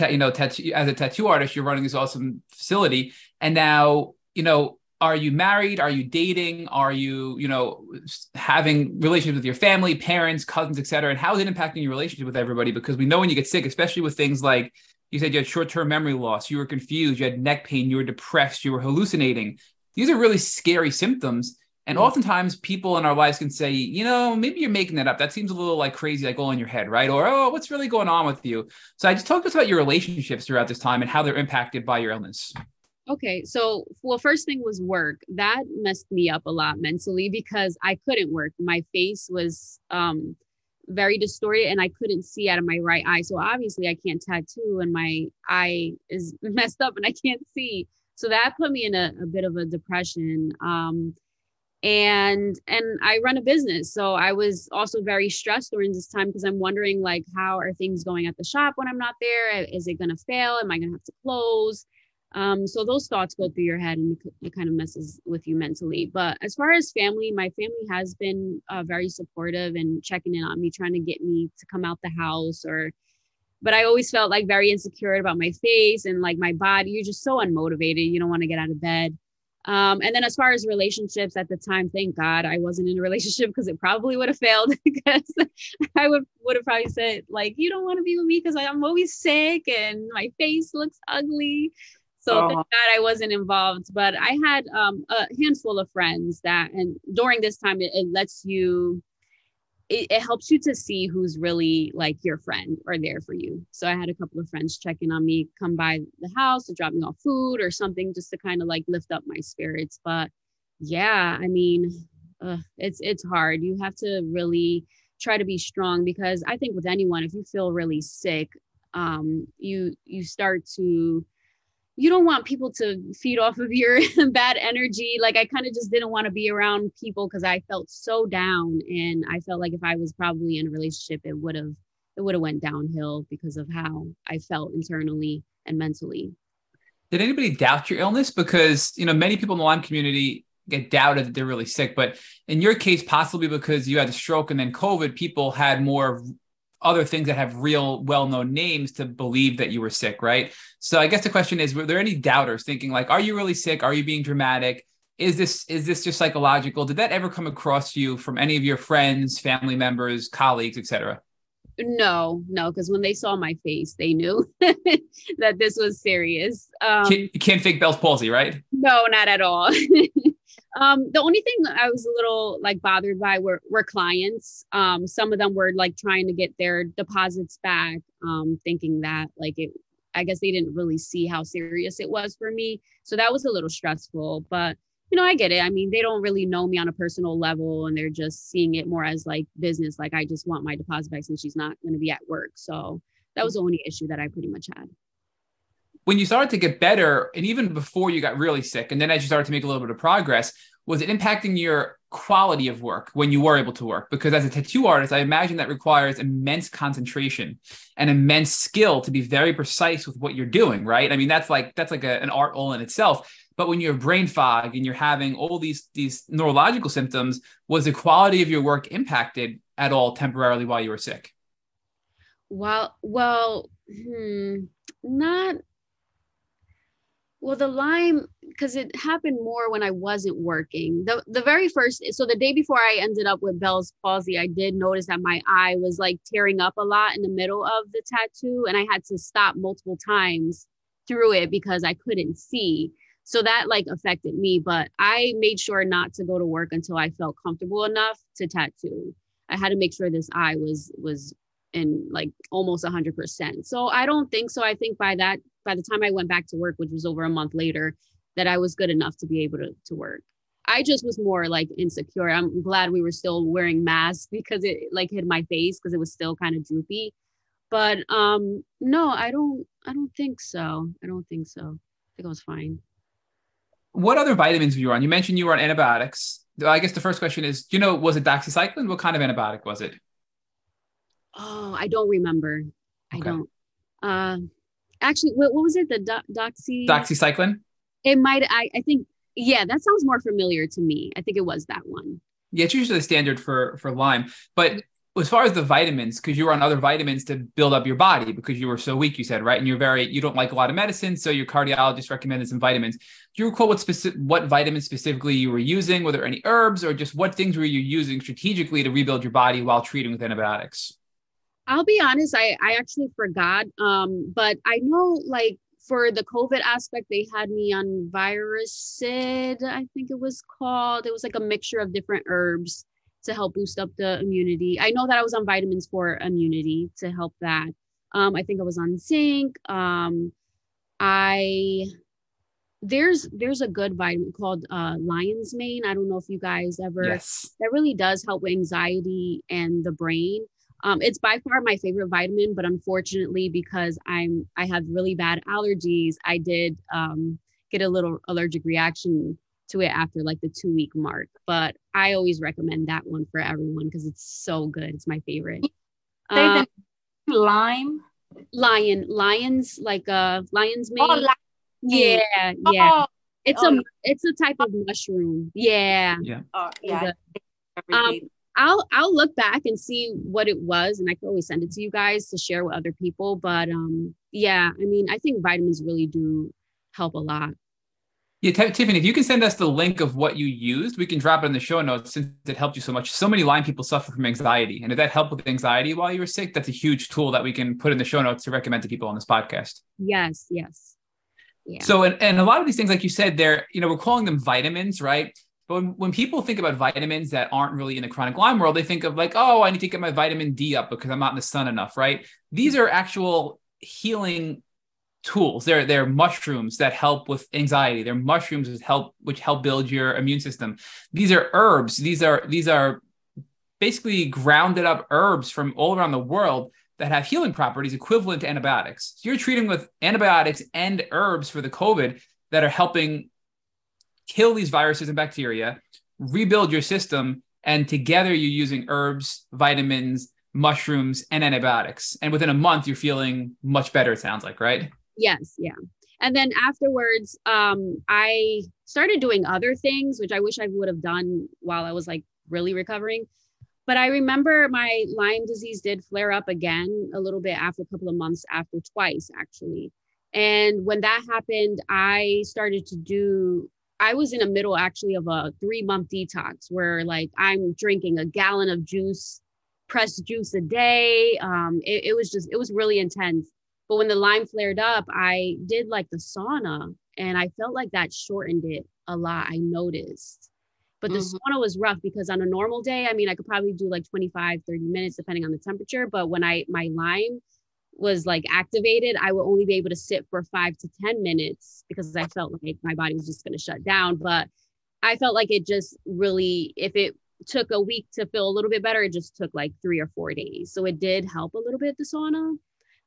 you know, tattoo as a tattoo artist, you're running this awesome facility, and now you know, are you married? Are you dating? Are you you know having relationships with your family, parents, cousins, etc. And how is it impacting your relationship with everybody? Because we know when you get sick, especially with things like you said you had short-term memory loss, you were confused, you had neck pain, you were depressed, you were hallucinating. These are really scary symptoms and oftentimes people in our lives can say, you know, maybe you're making that up. That seems a little like crazy, like all in your head, right? Or, oh, what's really going on with you? So I just talked to us about your relationships throughout this time and how they're impacted by your illness. Okay. So, well, first thing was work. That messed me up a lot mentally because I couldn't work. My face was um, very distorted and I couldn't see out of my right eye. So, obviously, I can't tattoo and my eye is messed up and I can't see. So, that put me in a, a bit of a depression. Um, and and i run a business so i was also very stressed during this time because i'm wondering like how are things going at the shop when i'm not there is it going to fail am i going to have to close um, so those thoughts go through your head and it kind of messes with you mentally. But as far as family my family has been uh, very supportive and checking in on me trying to get me to come out the house or but i always felt like very insecure about my face and like my body. You're just so unmotivated. You don't want to get out of bed. Um, and then as far as relationships at the time, thank God I wasn't in a relationship because it probably would have failed because I would would have probably said like, you don't want to be with me because I'm always sick and my face looks ugly. So oh. thank God I wasn't involved. But I had um, a handful of friends that, and during this time, it, it lets you it, it, helps you to see who's really like your friend or there for you. So I had a couple of friends checking on me, come by the house to drop me off food or something just to kind of like lift up my spirits. But yeah, I mean, uh, it's it's hard. You have to really try to be strong because I think with anyone, if you feel really sick, um, you you start to you don't want people to feed off of your bad energy. Like I kind of just didn't want to be around people because I felt so down, and I felt like if I was probably in a relationship, it would have it would have went downhill because of how I felt internally and mentally. Did anybody doubt your illness? Because you know many people in the Lyme community get doubted that they're really sick, but in your case, possibly because you had a stroke and then COVID, people had more other things that have real well-known names to believe that you were sick right so i guess the question is were there any doubters thinking like are you really sick are you being dramatic is this is this just psychological did that ever come across you from any of your friends family members colleagues etc No, no, because when they saw my face, they knew that this was serious. Um, you can't fake Bell's palsy, right? No, not at all. um, the only thing I was a little like bothered by were were clients. Um, some of them were like trying to get their deposits back, um, thinking that like it. I guess they didn't really see how serious it was for me, so that was a little stressful. But you know, I get it. I mean, they don't really know me on a personal level and they're just seeing it more as like business. Like, I just want my deposit back since she's not going to be at work. So that was the only issue that I pretty much had. When you started to get better, and even before you got really sick, and then as you started to make a little bit of progress, was it impacting your quality of work when you were able to work? Because as a tattoo artist, I imagine that requires immense concentration and immense skill to be very precise with what you're doing, right? I mean, that's like that's like a, an art all in itself. But when you have brain fog and you're having all these these neurological symptoms, was the quality of your work impacted at all temporarily while you were sick? Well, well, hmm, not well the lyme because it happened more when i wasn't working. The the very first so the day before i ended up with bell's palsy i did notice that my eye was like tearing up a lot in the middle of the tattoo and i had to stop multiple times through it because i couldn't see. So that like affected me but i made sure not to go to work until i felt comfortable enough to tattoo. I had to make sure this eye was was in like almost 100% so i don't think so. I think by that by the time i went back to work which was over a month later that i was good enough to be able to, to work i just was more like insecure i'm glad we were still wearing masks because it like hid my face because it was still kind of droopy but um no i don't i don't think so i don't think so i think i was fine what other vitamins were you on? You mentioned you were on antibiotics. I guess the first question is, you know, was it doxycycline? What kind of antibiotic was it? Oh, I don't remember. Okay. I don't. Uh, actually, what, what was it? The do- doxy doxycycline. It might. I I think. Yeah, that sounds more familiar to me. I think it was that one. Yeah, it's usually the standard for for Lyme, but as far as the vitamins, because you were on other vitamins to build up your body because you were so weak, you said, right? And you're very, you don't like a lot of medicine. So your cardiologist recommended some vitamins. Do you recall what specific, what vitamins specifically you were using? Were there any herbs or just what things were you using strategically to rebuild your body while treating with antibiotics? I'll be honest, I, I actually forgot. Um, but I know like for the COVID aspect, they had me on Viracid, I think it was called. It was like a mixture of different herbs to help boost up the immunity. I know that I was on vitamins for immunity to help that. Um, I think I was on zinc. Um, I there's there's a good vitamin called uh, lion's mane. I don't know if you guys ever. Yes. That really does help with anxiety and the brain. Um, it's by far my favorite vitamin, but unfortunately, because I'm I have really bad allergies, I did um, get a little allergic reaction to it after like the two week mark. But I always recommend that one for everyone because it's so good. It's my favorite. Um, lime. Lion, lions, like a uh, lion's mane. Oh, li- yeah, yeah. Oh, it's oh, a it's a type of mushroom. Yeah. Yeah. Oh, yeah. Um, I'll I'll look back and see what it was, and I can always send it to you guys to share with other people. But um, yeah, I mean, I think vitamins really do help a lot. Yeah, T- Tiffany, if you can send us the link of what you used, we can drop it in the show notes since it helped you so much. So many Lyme people suffer from anxiety. And if that helped with anxiety while you were sick, that's a huge tool that we can put in the show notes to recommend to people on this podcast. Yes, yes. Yeah. So, and, and a lot of these things, like you said, they're, you know, we're calling them vitamins, right? But when, people think about vitamins that aren't really in the chronic Lyme world, they think of like, oh, I need to get my vitamin D up because I'm not in the sun enough, right? These are actual healing tools. They're they're mushrooms that help with anxiety. They're mushrooms that help which help build your immune system. These are herbs. These are these are basically grounded up herbs from all around the world that have healing properties equivalent to antibiotics. So you're treating with antibiotics and herbs for the COVID that are helping kill these viruses and bacteria, rebuild your system, and together you're using herbs, vitamins, mushrooms, and antibiotics. And within a month, you're feeling much better, it sounds like, right? Yes, yeah. And then afterwards, um, I started doing other things, which I wish I would have done while I was like really recovering. But I remember my Lyme disease did flare up again a little bit after a couple of months after twice, actually. And when that happened, I started to do, I was in the middle actually of a three month detox where like I'm drinking a gallon of juice pressed juice a day. Um, it, it was just, it was really intense. But when the Lyme flared up, I did like the sauna and I felt like that shortened it a lot. I noticed. But the mm-hmm. sauna was rough because on a normal day, I mean, I could probably do like 25, 30 minutes depending on the temperature. But when I, my Lyme was like activated, I would only be able to sit for five to 10 minutes because I felt like my body was just going to shut down. But I felt like it just really, if it took a week to feel a little bit better, it just took like three or four days. So it did help a little bit, the sauna.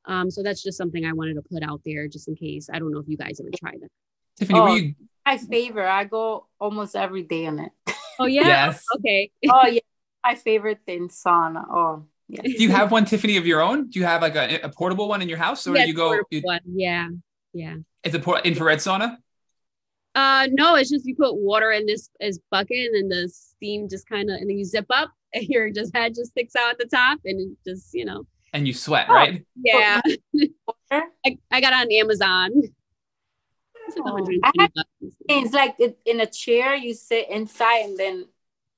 Um, so that's just something I wanted to put out there just in case. I don't know if you guys ever tried that. Tiffany, oh, you... my favorite. I go almost every day in it. Oh yeah. yes. Okay. oh yeah. My favorite thing, sauna. Oh yeah. Do you have one, Tiffany, of your own? Do you have like a, a portable one in your house, or yeah, do you go? You... One. Yeah. Yeah. It's a por- infrared sauna. Uh no, it's just you put water in this as bucket and then the steam just kind of and then you zip up and your just head just sticks out at the top and it just you know and you sweat, oh, right? Yeah. I, I got on Amazon. It's like, it's like in a chair, you sit inside and then,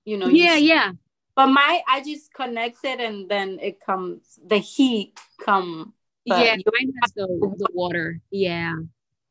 you know. Yeah, you yeah. But my, I just connect it and then it comes, the heat come. Yeah, mine has the, the water. Yeah.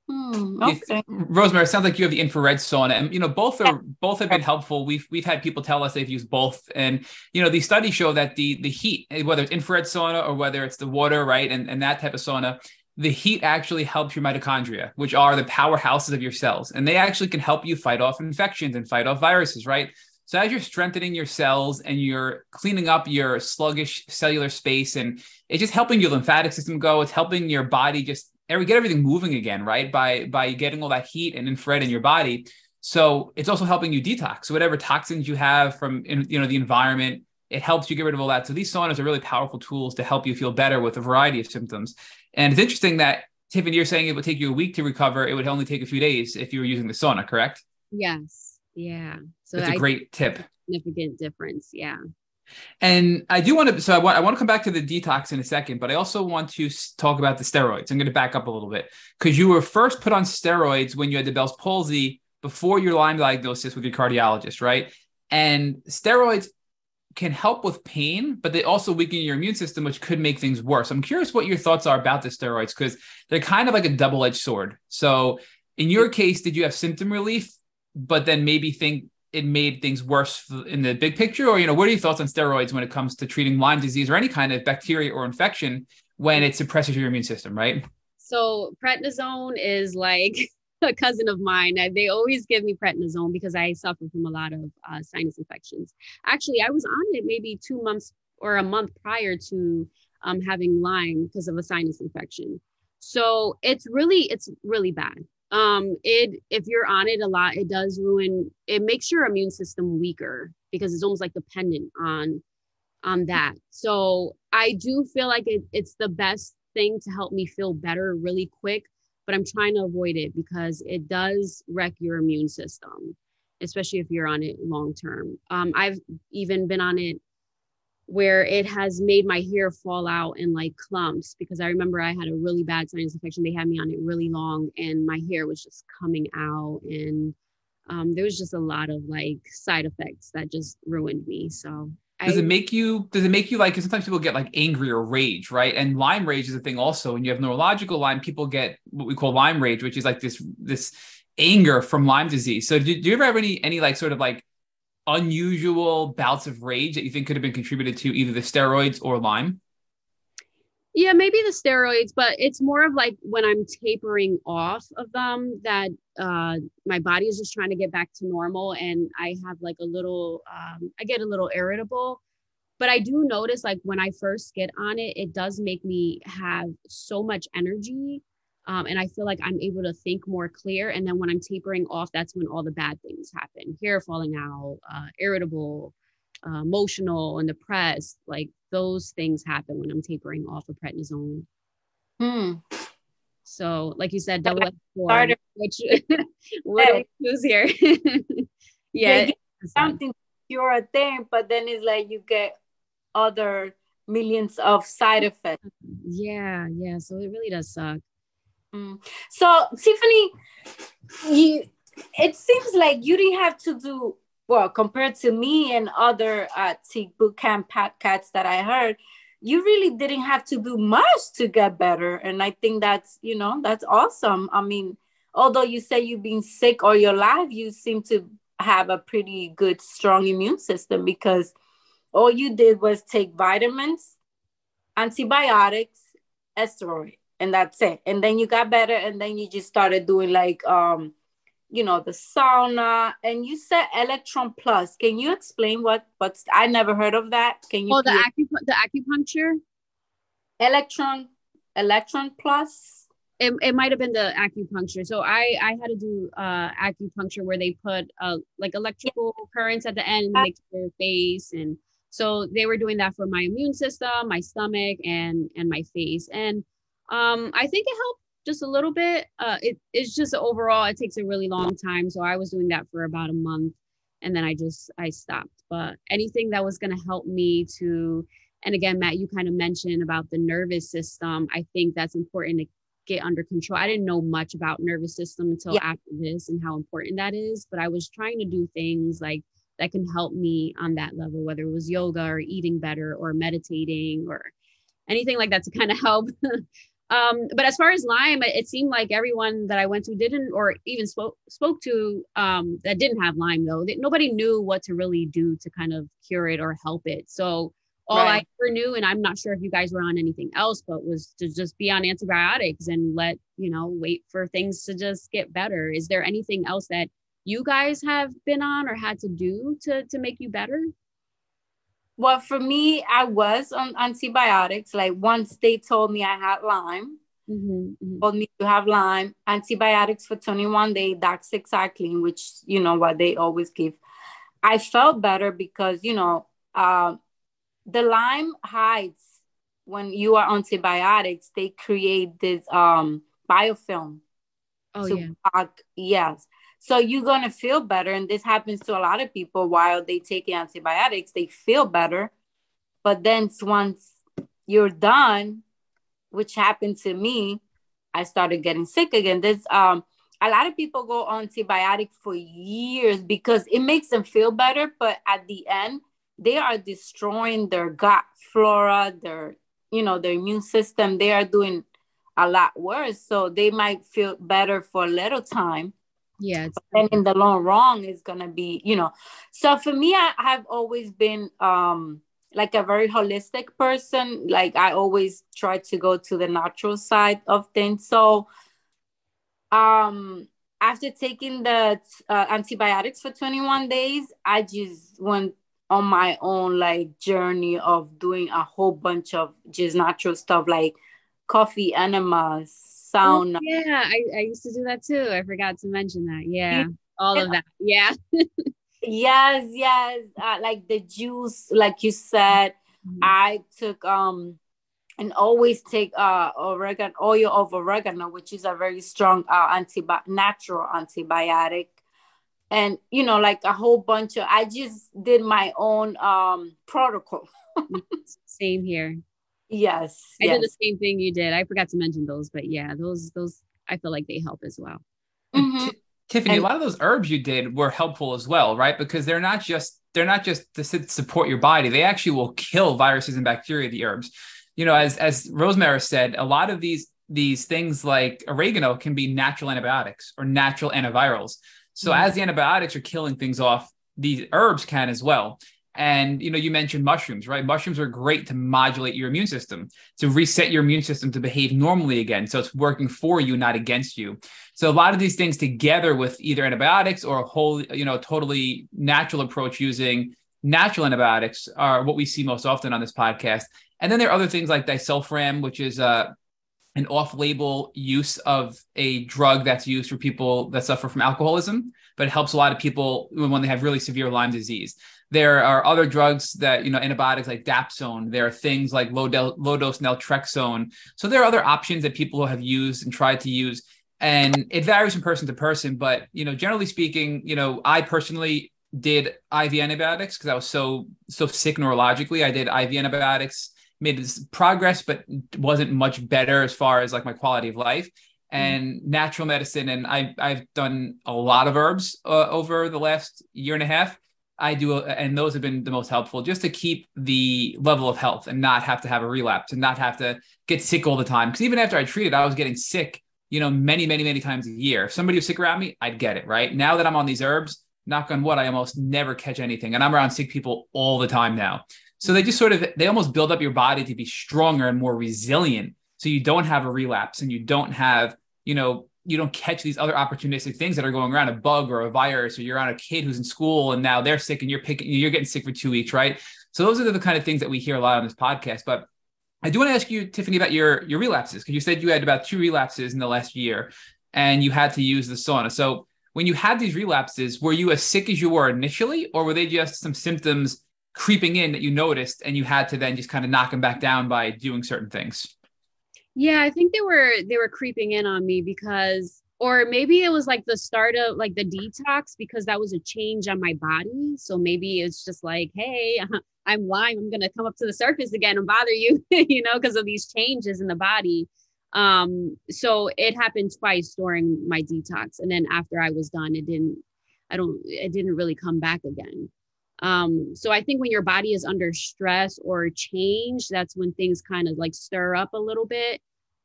Hmm, okay. Rosemary, it sounds like you have the infrared sauna, and you know both are both have been helpful. We've we've had people tell us they've used both, and you know these studies show that the the heat, whether it's infrared sauna or whether it's the water, right, and and that type of sauna, the heat actually helps your mitochondria, which are the powerhouses of your cells, and they actually can help you fight off infections and fight off viruses, right? So as you're strengthening your cells and you're cleaning up your sluggish cellular space, and it's just helping your lymphatic system go, it's helping your body just every get everything moving again, right? By by getting all that heat and infrared in your body. So it's also helping you detox. So whatever toxins you have from in, you know the environment, it helps you get rid of all that. So these saunas are really powerful tools to help you feel better with a variety of symptoms. And it's interesting that Tiffany, you're saying it would take you a week to recover. It would only take a few days if you were using the sauna, correct? Yes. Yeah. So that's a great tip. Significant difference. Yeah. And I do want to, so I want, I want to come back to the detox in a second, but I also want to talk about the steroids. I'm going to back up a little bit because you were first put on steroids when you had the Bell's palsy before your Lyme diagnosis with your cardiologist, right? And steroids can help with pain, but they also weaken your immune system, which could make things worse. I'm curious what your thoughts are about the steroids because they're kind of like a double edged sword. So, in your case, did you have symptom relief, but then maybe think it made things worse in the big picture? Or, you know, what are your thoughts on steroids when it comes to treating Lyme disease or any kind of bacteria or infection when it suppresses your immune system, right? So, prednisone is like a cousin of mine. They always give me prednisone because I suffer from a lot of uh, sinus infections. Actually, I was on it maybe two months or a month prior to um, having Lyme because of a sinus infection. So it's really, it's really bad um it if you're on it a lot it does ruin it makes your immune system weaker because it's almost like dependent on on that. So i do feel like it, it's the best thing to help me feel better really quick but i'm trying to avoid it because it does wreck your immune system especially if you're on it long term. Um, i've even been on it where it has made my hair fall out in like clumps because I remember I had a really bad sinus infection. They had me on it really long and my hair was just coming out and um, there was just a lot of like side effects that just ruined me. So does it make you does it make you like sometimes people get like angry or rage, right? And Lyme rage is a thing also. When you have neurological Lyme, people get what we call Lyme rage, which is like this this anger from Lyme disease. So do, do you ever have any any like sort of like unusual bouts of rage that you think could have been contributed to either the steroids or Lyme? Yeah, maybe the steroids, but it's more of like when I'm tapering off of them that uh, my body is just trying to get back to normal, and I have like a little, um, I get a little irritable. But I do notice like when I first get on it, it does make me have so much energy um, and I feel like I'm able to think more clear. And then when I'm tapering off, that's when all the bad things happen hair falling out, uh, irritable, uh, emotional, and depressed. Like those things happen when I'm tapering off of prednisone. Hmm. So, like you said, double four, which what do we choose here? yeah, something you're a thing, but then it's like you get other millions of side effects. Yeah, yeah. So it really does suck. Mm. So Tiffany, you it seems like you didn't have to do well, compared to me and other uh, Tick boot camp podcasts that I heard, you really didn't have to do much to get better. And I think that's, you know, that's awesome. I mean, although you say you've been sick all your life, you seem to have a pretty good, strong immune system because all you did was take vitamins, antibiotics, steroid, and that's it. And then you got better, and then you just started doing like um, you know, the sauna, and you said Electron Plus. Can you explain what what's I never heard of that? Can you? Oh, the the acupuncture. Electron, Electron Plus it, it might have been the acupuncture. So I I had to do uh acupuncture where they put uh like electrical currents at the end and make your face and so they were doing that for my immune system, my stomach and and my face. And um I think it helped just a little bit. Uh it, it's just overall it takes a really long time. So I was doing that for about a month and then I just I stopped. But anything that was gonna help me to and again, Matt, you kind of mentioned about the nervous system. I think that's important to get under control. I didn't know much about nervous system until yeah. after this and how important that is, but I was trying to do things like that can help me on that level, whether it was yoga or eating better or meditating or anything like that to kind of help. Um, but as far as Lyme, it seemed like everyone that I went to didn't, or even spoke spoke to um, that didn't have Lyme though. They, nobody knew what to really do to kind of cure it or help it. So all right. I ever knew, and I'm not sure if you guys were on anything else, but was to just be on antibiotics and let, you know, wait for things to just get better. Is there anything else that you guys have been on or had to do to to make you better? Well, for me, I was on antibiotics. Like once they told me I had Lyme, mm-hmm, mm-hmm. told me to have Lyme, antibiotics for 21 day, doxycycline, which you know what they always give. I felt better because you know uh, the Lyme hides when you are antibiotics, they create this um biofilm. Oh yeah. Block, yes. So you're gonna feel better, and this happens to a lot of people while they take antibiotics, they feel better, but then once you're done, which happened to me, I started getting sick again. This um a lot of people go on antibiotic for years because it makes them feel better, but at the end they are destroying their gut flora, their you know their immune system. They are doing a lot worse, so they might feel better for a little time. Yeah, and in the long run, it's gonna be you know. So for me, I have always been um like a very holistic person. Like I always try to go to the natural side of things. So um after taking the uh, antibiotics for 21 days, I just went on my own like journey of doing a whole bunch of just natural stuff like coffee enemas sauna oh, yeah. I, I used to do that too. I forgot to mention that. Yeah. All of that. Yeah. Yes yes. Uh, like the juice like you said mm-hmm. i took um and always take uh oregano oil of oregano which is a very strong uh antibi- natural antibiotic. And you know like a whole bunch of i just did my own um protocol. Same here yes i yes. did the same thing you did i forgot to mention those but yeah those those i feel like they help as well mm-hmm. T- tiffany and- a lot of those herbs you did were helpful as well right because they're not just they're not just to support your body they actually will kill viruses and bacteria the herbs you know as as rosemary said a lot of these these things like oregano can be natural antibiotics or natural antivirals so mm-hmm. as the antibiotics are killing things off, these herbs can as well. And you know, you mentioned mushrooms, right? Mushrooms are great to modulate your immune system, to reset your immune system to behave normally again. So it's working for you, not against you. So a lot of these things together with either antibiotics or a whole, you know, totally natural approach using natural antibiotics are what we see most often on this podcast. And then there are other things like disulfiram, which is uh, an off-label use of a drug that's used for people that suffer from alcoholism, but it helps a lot of people when they have really severe Lyme disease. There are other drugs that you know antibiotics like dapsone. There are things like low, del- low dose naltrexone. So there are other options that people have used and tried to use, and it varies from person to person. But you know, generally speaking, you know, I personally did IV antibiotics because I was so so sick neurologically. I did IV antibiotics made progress, but wasn't much better as far as like my quality of life mm-hmm. and natural medicine. And I, I've done a lot of herbs uh, over the last year and a half. I do, and those have been the most helpful just to keep the level of health and not have to have a relapse and not have to get sick all the time. Because even after I treated, I was getting sick, you know, many, many, many times a year. If somebody was sick around me, I'd get it. Right now that I'm on these herbs, knock on wood, I almost never catch anything, and I'm around sick people all the time now. So they just sort of they almost build up your body to be stronger and more resilient, so you don't have a relapse and you don't have you know you don't catch these other opportunistic things that are going around a bug or a virus or you're on a kid who's in school and now they're sick and you're picking you're getting sick for two weeks right? So those are the kind of things that we hear a lot on this podcast but i do want to ask you tiffany about your your relapses because you said you had about two relapses in the last year and you had to use the sauna. So when you had these relapses were you as sick as you were initially or were they just some symptoms creeping in that you noticed and you had to then just kind of knock them back down by doing certain things yeah, I think they were they were creeping in on me because or maybe it was like the start of like the detox because that was a change on my body. So maybe it's just like, hey, I'm lying. I'm gonna come up to the surface again and bother you, you know, because of these changes in the body. Um, so it happened twice during my detox, and then after I was done, it didn't. I don't. It didn't really come back again. Um, so I think when your body is under stress or change, that's when things kind of like stir up a little bit.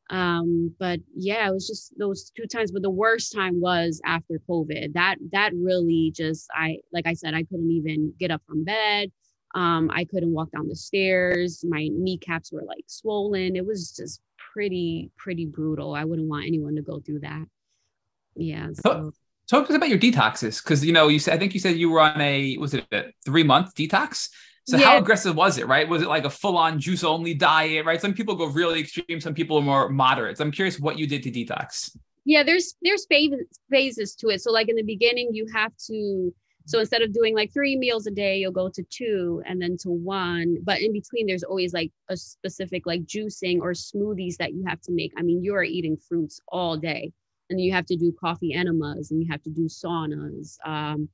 Um, but yeah, it was just those two times. But the worst time was after COVID. That that really just I like I said, I couldn't even get up from bed. Um, I couldn't walk down the stairs. My kneecaps were like swollen. It was just pretty, pretty brutal. I wouldn't want anyone to go through that. Yeah. So talk to us about your detoxes because you know you said I think you said you were on a was it a three month detox. So yeah. how aggressive was it? Right? Was it like a full on juice only diet? Right? Some people go really extreme. Some people are more moderate. So I'm curious what you did to detox. Yeah, there's there's phases phases to it. So like in the beginning, you have to. So instead of doing like three meals a day, you'll go to two and then to one. But in between, there's always like a specific like juicing or smoothies that you have to make. I mean, you are eating fruits all day and you have to do coffee enemas and you have to do saunas um,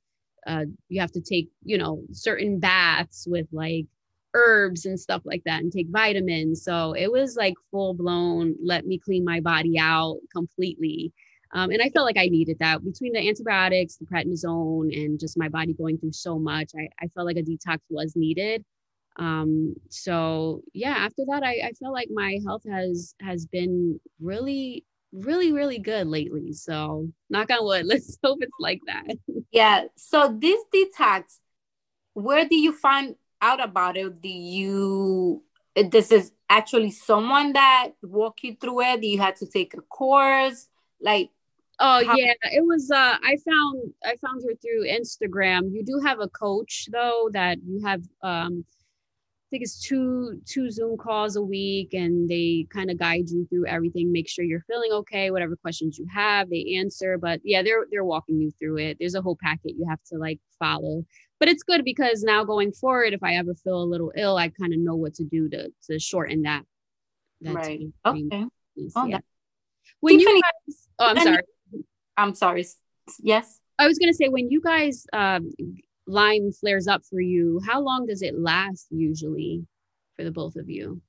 uh, you have to take you know certain baths with like herbs and stuff like that and take vitamins. So it was like full blown let me clean my body out completely. Um, and i felt like i needed that. Between the antibiotics the prednisone and just my body going through so much i, I felt like a detox was needed. Um, so yeah after that I, I felt like my health has has been really really, really good lately. So knock on wood. Let's hope it's like that. Yeah. So this detox, where do you find out about it? Do you this is actually someone that walk you through it? Do you have to take a course? Like Oh how- yeah, it was uh I found I found her through Instagram. You do have a coach though that you have um think it's two two Zoom calls a week, and they kind of guide you through everything. Make sure you're feeling okay. Whatever questions you have, they answer. But yeah, they're they're walking you through it. There's a whole packet you have to like follow. But it's good because now going forward, if I ever feel a little ill, I kind of know what to do to to shorten that. that right. Okay. Oh, yeah. When you guys, oh, I'm sorry. I'm sorry. Yes. I was gonna say when you guys um, Lyme flares up for you, how long does it last usually for the both of you?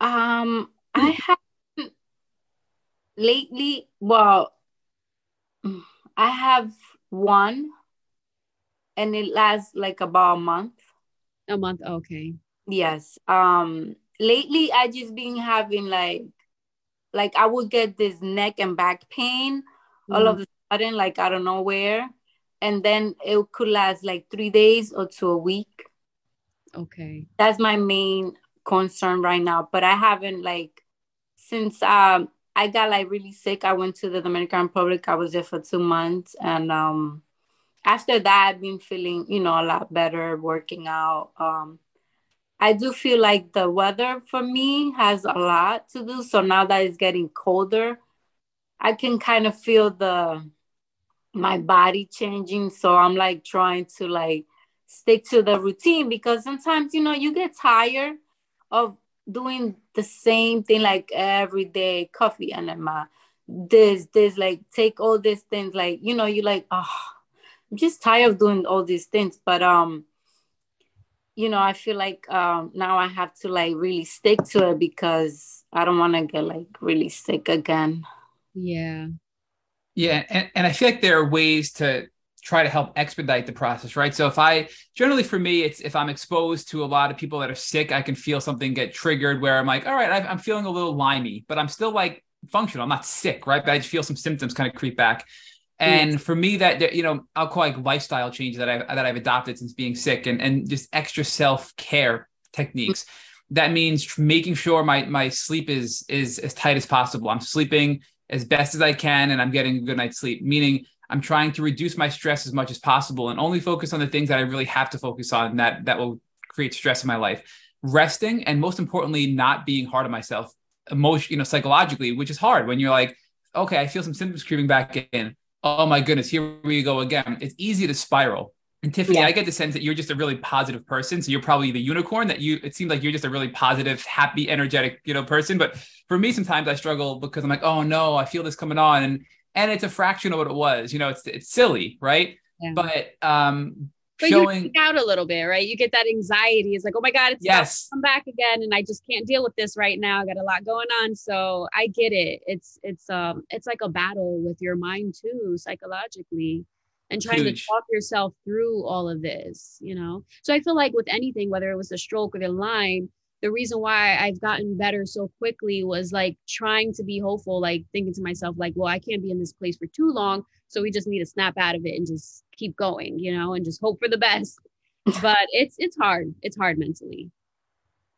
Um, I have lately, well, I have one and it lasts like about a month. A month, okay. Yes. Um lately I just been having like like I would get this neck and back pain mm-hmm. all of a sudden, like I don't know where and then it could last like three days or to a week. Okay. That's my main concern right now. But I haven't like since um I got like really sick. I went to the Dominican Republic. I was there for two months, and um after that, I've been feeling you know a lot better, working out. Um, I do feel like the weather for me has a lot to do. So now that it's getting colder, I can kind of feel the my body changing so i'm like trying to like stick to the routine because sometimes you know you get tired of doing the same thing like every day coffee and then my this this like take all these things like you know you like oh i'm just tired of doing all these things. But um you know i feel like um now i have to like really stick to it because i don't want to get like really sick again. Yeah yeah, and, and I feel like there are ways to try to help expedite the process, right? So if I generally for me, it's if I'm exposed to a lot of people that are sick, I can feel something get triggered where I'm like, all right, I'm feeling a little limey, but I'm still like functional. I'm not sick, right? But I just feel some symptoms kind of creep back. Hmm. And yes. for me, that you know, I'll call like lifestyle changes that I've that I've adopted since being sick, and and just extra self care techniques. Hmm. That means making sure my my sleep is is as tight as possible. I'm sleeping as best as I can, and I'm getting a good night's sleep. Meaning, I'm trying to reduce my stress as much as possible, and only focus on the things that I really have to focus on that that will create stress in my life. Resting, and most importantly, not being hard on myself, emotion, you know, psychologically, which is hard when you're like, okay, I feel some symptoms creeping back in oh my goodness, here we go again. It's easy to spiral. And Tiffany, yeah. I get the sense that you're just a really positive person. So you're probably the unicorn that you, it seems like you're just a really positive, happy, energetic, you know, person. But for me, sometimes I struggle because I'm like, oh no, I feel this coming on. And, and it's a fraction of what it was, you know, it's, it's silly. Right. Yeah. But, um, but showing you out a little bit, right? You get that anxiety. It's like, oh my God, it's yes. come back again. And I just can't deal with this right now. I got a lot going on. So I get it. It's it's um it's like a battle with your mind too, psychologically. And trying Huge. to talk yourself through all of this, you know. So I feel like with anything, whether it was a stroke or the Lyme, the reason why I've gotten better so quickly was like trying to be hopeful, like thinking to myself, like, well, I can't be in this place for too long. So we just need to snap out of it and just keep going, you know, and just hope for the best. but it's it's hard. It's hard mentally.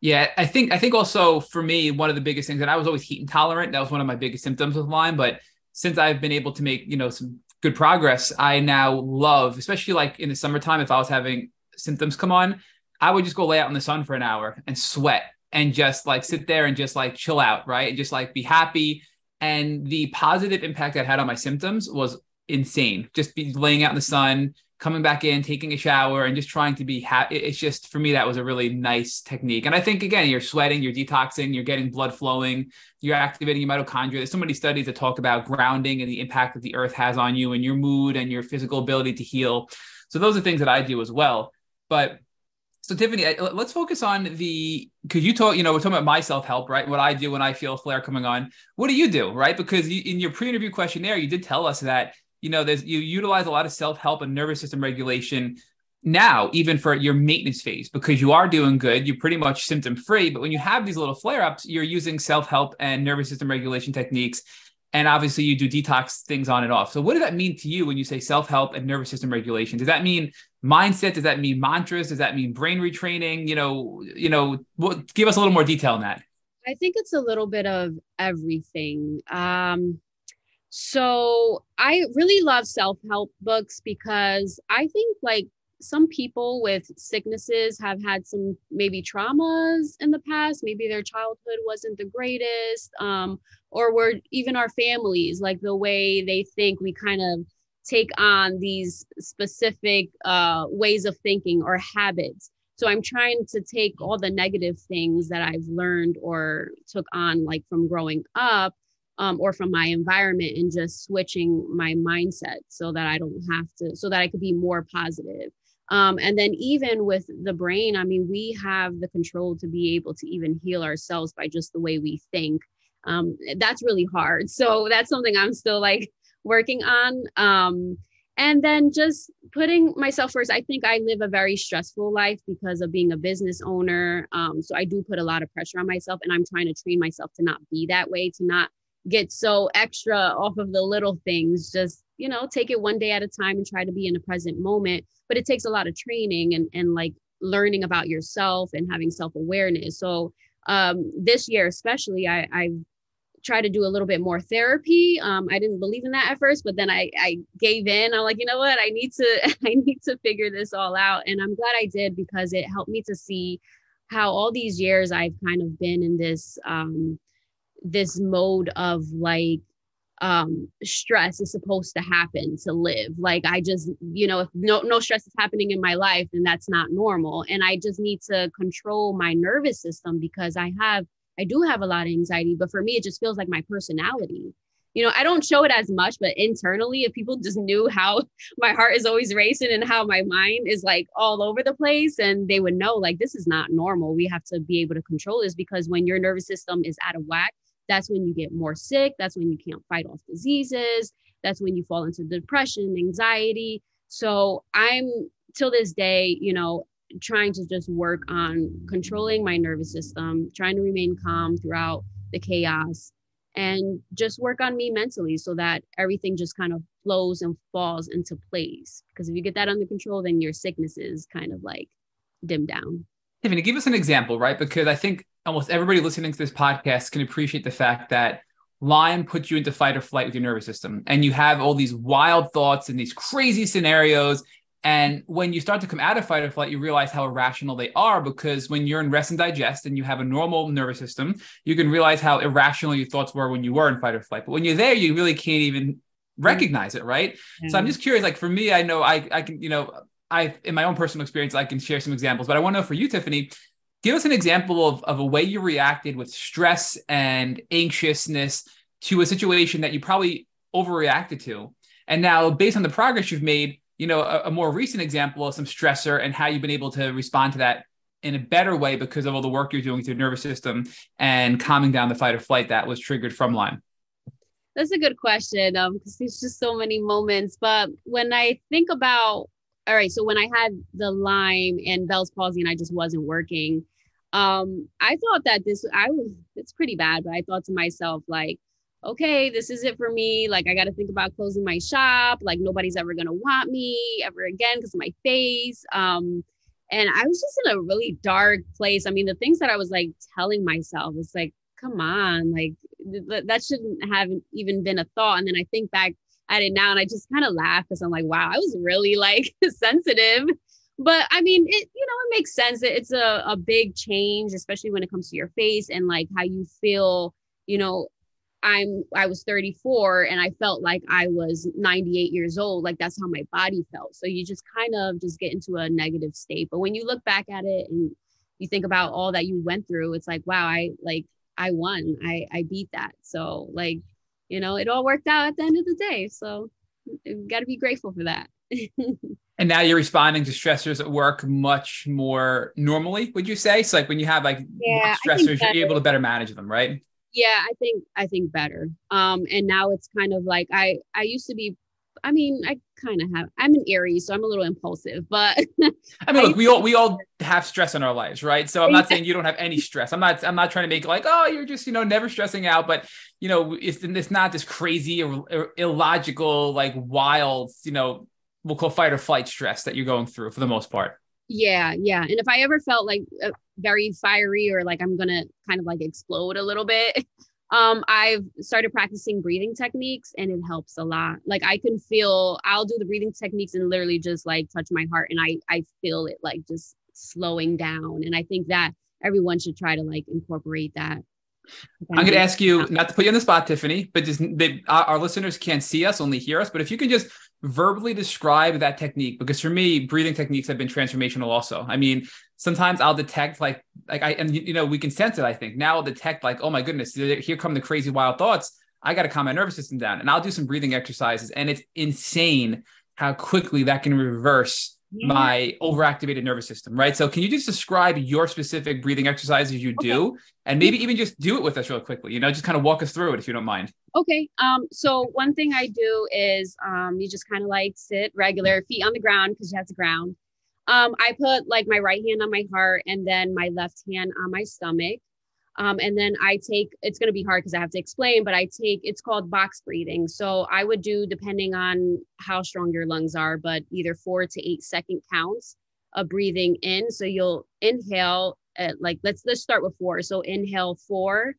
Yeah, I think I think also for me, one of the biggest things that I was always heat intolerant. That was one of my biggest symptoms with Lyme. But since I've been able to make, you know, some good progress, I now love, especially like in the summertime, if I was having symptoms come on, I would just go lay out in the sun for an hour and sweat and just like sit there and just like chill out, right? And just like be happy. And the positive impact that had on my symptoms was insane. Just be laying out in the sun, coming back in, taking a shower, and just trying to be happy. It's just for me that was a really nice technique. And I think again, you're sweating, you're detoxing, you're getting blood flowing, you're activating your mitochondria. There's so many studies that talk about grounding and the impact that the earth has on you and your mood and your physical ability to heal. So those are things that I do as well. But so Tiffany, let's focus on the because you talk, you know, we're talking about my self help, right? What I do when I feel flare coming on. What do you do, right? Because you, in your pre interview questionnaire, you did tell us that you know, there's you utilize a lot of self-help and nervous system regulation now, even for your maintenance phase, because you are doing good, you're pretty much symptom free. But when you have these little flare-ups, you're using self-help and nervous system regulation techniques. And obviously you do detox things on and off. So what does that mean to you when you say self-help and nervous system regulation? Does that mean mindset? Does that mean mantras? Does that mean brain retraining? You know, you know, what, give us a little more detail on that. I think it's a little bit of everything. Um, so I really love self help books because I think like some people with sicknesses have had some maybe traumas in the past. Maybe their childhood wasn't the greatest, um, or were even our families, like the way they think, we kind of take on these specific uh, ways of thinking or habits. So I'm trying to take all the negative things that I've learned or took on, like from growing up, um, or from my environment and just switching my mindset so that I don't have to, so that I could be more positive. Um, and then even with the brain, I mean, we have the control to be able to even heal ourselves by just the way we think. Um, that's really hard. So that's something I'm still like working on. Um, and then just putting myself first. I think I live a very stressful life because of being a business owner. Um, so I do put a lot of pressure on myself, and I'm trying to train myself to not be that way, to not get so extra off of the little things just you know take it one day at a time and try to be in the present moment. But it takes a lot of training and and like learning about yourself and having self-awareness. So um this year especially i i try to do a little bit more therapy. Um i didn't believe in that at first but then i i gave in. I'm like you know what? I need to i need to figure this all out. And i'm glad i did because it helped me to see how all these years i've kind of been in this um this mode of like um stress is supposed to happen to live. Like i just you know if no no stress is happening in my life then that's not normal. And i just need to control my nervous system because i have i do have a lot of anxiety but for me it just feels like my personality. You know i don't show it as much but internally if people just knew how my heart is always racing and how my mind is like all over the place and they would know like this is not normal. We have to be able to control this because when your nervous system is out of whack that's when you get more sick. That's when you can't fight off diseases. That's when you fall into depression, anxiety. So I'm till this day, you know, trying to just work on controlling my nervous system, trying to remain calm throughout the chaos and just work on me mentally so that everything just kind of flows and falls into place. Because if you get that under control, then your sicknesses kind of like dim down. Tiffany, give us an example, right? Because I think almost everybody listening to this podcast can appreciate the fact that Lyme puts you into fight or flight with your nervous system, and you have all these wild thoughts and these crazy scenarios. And when you start to come out of fight or flight, you realize how irrational they are because when you're in rest and digest and you have a normal nervous system, you can realize how irrational your thoughts were when you were in fight or flight. But when you're there, you really can't even recognize it, right? Mm-hmm. So I'm just curious, like for me, I know I, I can, you know, I, in my own personal experience, I can share some examples, but I want to know for you, Tiffany, give us an example of, of a way you reacted with stress and anxiousness to a situation that you probably overreacted to. And now, based on the progress you've made, you know, a, a, more recent example of some stressor and how you've been able to respond to that in a better way because of all the work you're doing with your nervous system and calming down the fight or flight that was triggered from Lyme. That's a good question um, because there's just so many moments. But when I think about, all right, so when I had the Lyme and Bell's palsy and I just wasn't working, um, I thought that this, I was, it's pretty bad, but I thought to myself, like, okay, this is it for me. Like, I got to think about closing my shop. Like, nobody's ever to want me ever again because of my face. Um, and I was just in a really dark place. I mean, the things that I was like telling myself was like, come on, like th- that shouldn't have even been a thought. And then I think back at it now and I just kind of laugh because I'm like, wow, I was really like sensitive. But I mean, it, you know, it makes sense. It's a, a big change, especially when it comes to your face and like how you feel, you know, I'm I was 34 and I felt like I was 98 years old. Like that's how my body felt. So you just kind of just get into a negative state. But when you look back at it and you think about all that you went through, it's like, wow, I like I won. I I beat that. So like, you know, it all worked out at the end of the day. So you got to be grateful for that. and now you're responding to stressors at work much more normally, would you say? So like when you have like yeah, stressors, you're able to better manage them, right? yeah i think i think better um and now it's kind of like i i used to be i mean i kind of have i'm an aries so i'm a little impulsive but i mean look we all we all have stress in our lives right? So i'm not saying you don't have any stress. I'm not i'm not trying to make like oh you're just you know never stressing out but you know it's it's not this crazy or, or illogical like wild you know we'll call fight or flight stress that you're going through for the most part. Yeah yeah and if i ever felt like uh, very fiery or like I'm gonna kind of like explode a little bit, um, I've started practicing breathing techniques and it helps a lot. Like I can feel I'll do the breathing techniques and literally just like touch my heart and I I feel it like just slowing down. And I think that everyone should try to like incorporate that. I'm going to ask you not to put you on the spot, Tiffany, but just they, our, our listeners can't see us, only hear us. But if you can just verbally describe that technique, because for me, breathing techniques have been transformational. Also, I mean, sometimes I'll detect like like I and you know we can sense it. I think now I'll detect like oh my goodness, here come the crazy wild thoughts. I got to calm my nervous system down, and I'll do some breathing exercises, and it's insane how quickly that can reverse yeah. my overactivated nervous system. Right. So can you just describe your specific breathing exercises you do, and maybe even just do it with us real quickly? You know, just kind of walk us through it if you don't mind. Okay. Um. So one thing I do is um you just kind of like sit regular feet on the ground because you have to ground um, I put like my right hand on my heart and then my left hand on my stomach. Um, and then I take, it's going to be hard because I have to explain, but I take, it's called box breathing. So I would do, depending on how strong your lungs are, but either four to eight second counts of breathing in. So you'll inhale, at, like, let's, let's start with four. So inhale four.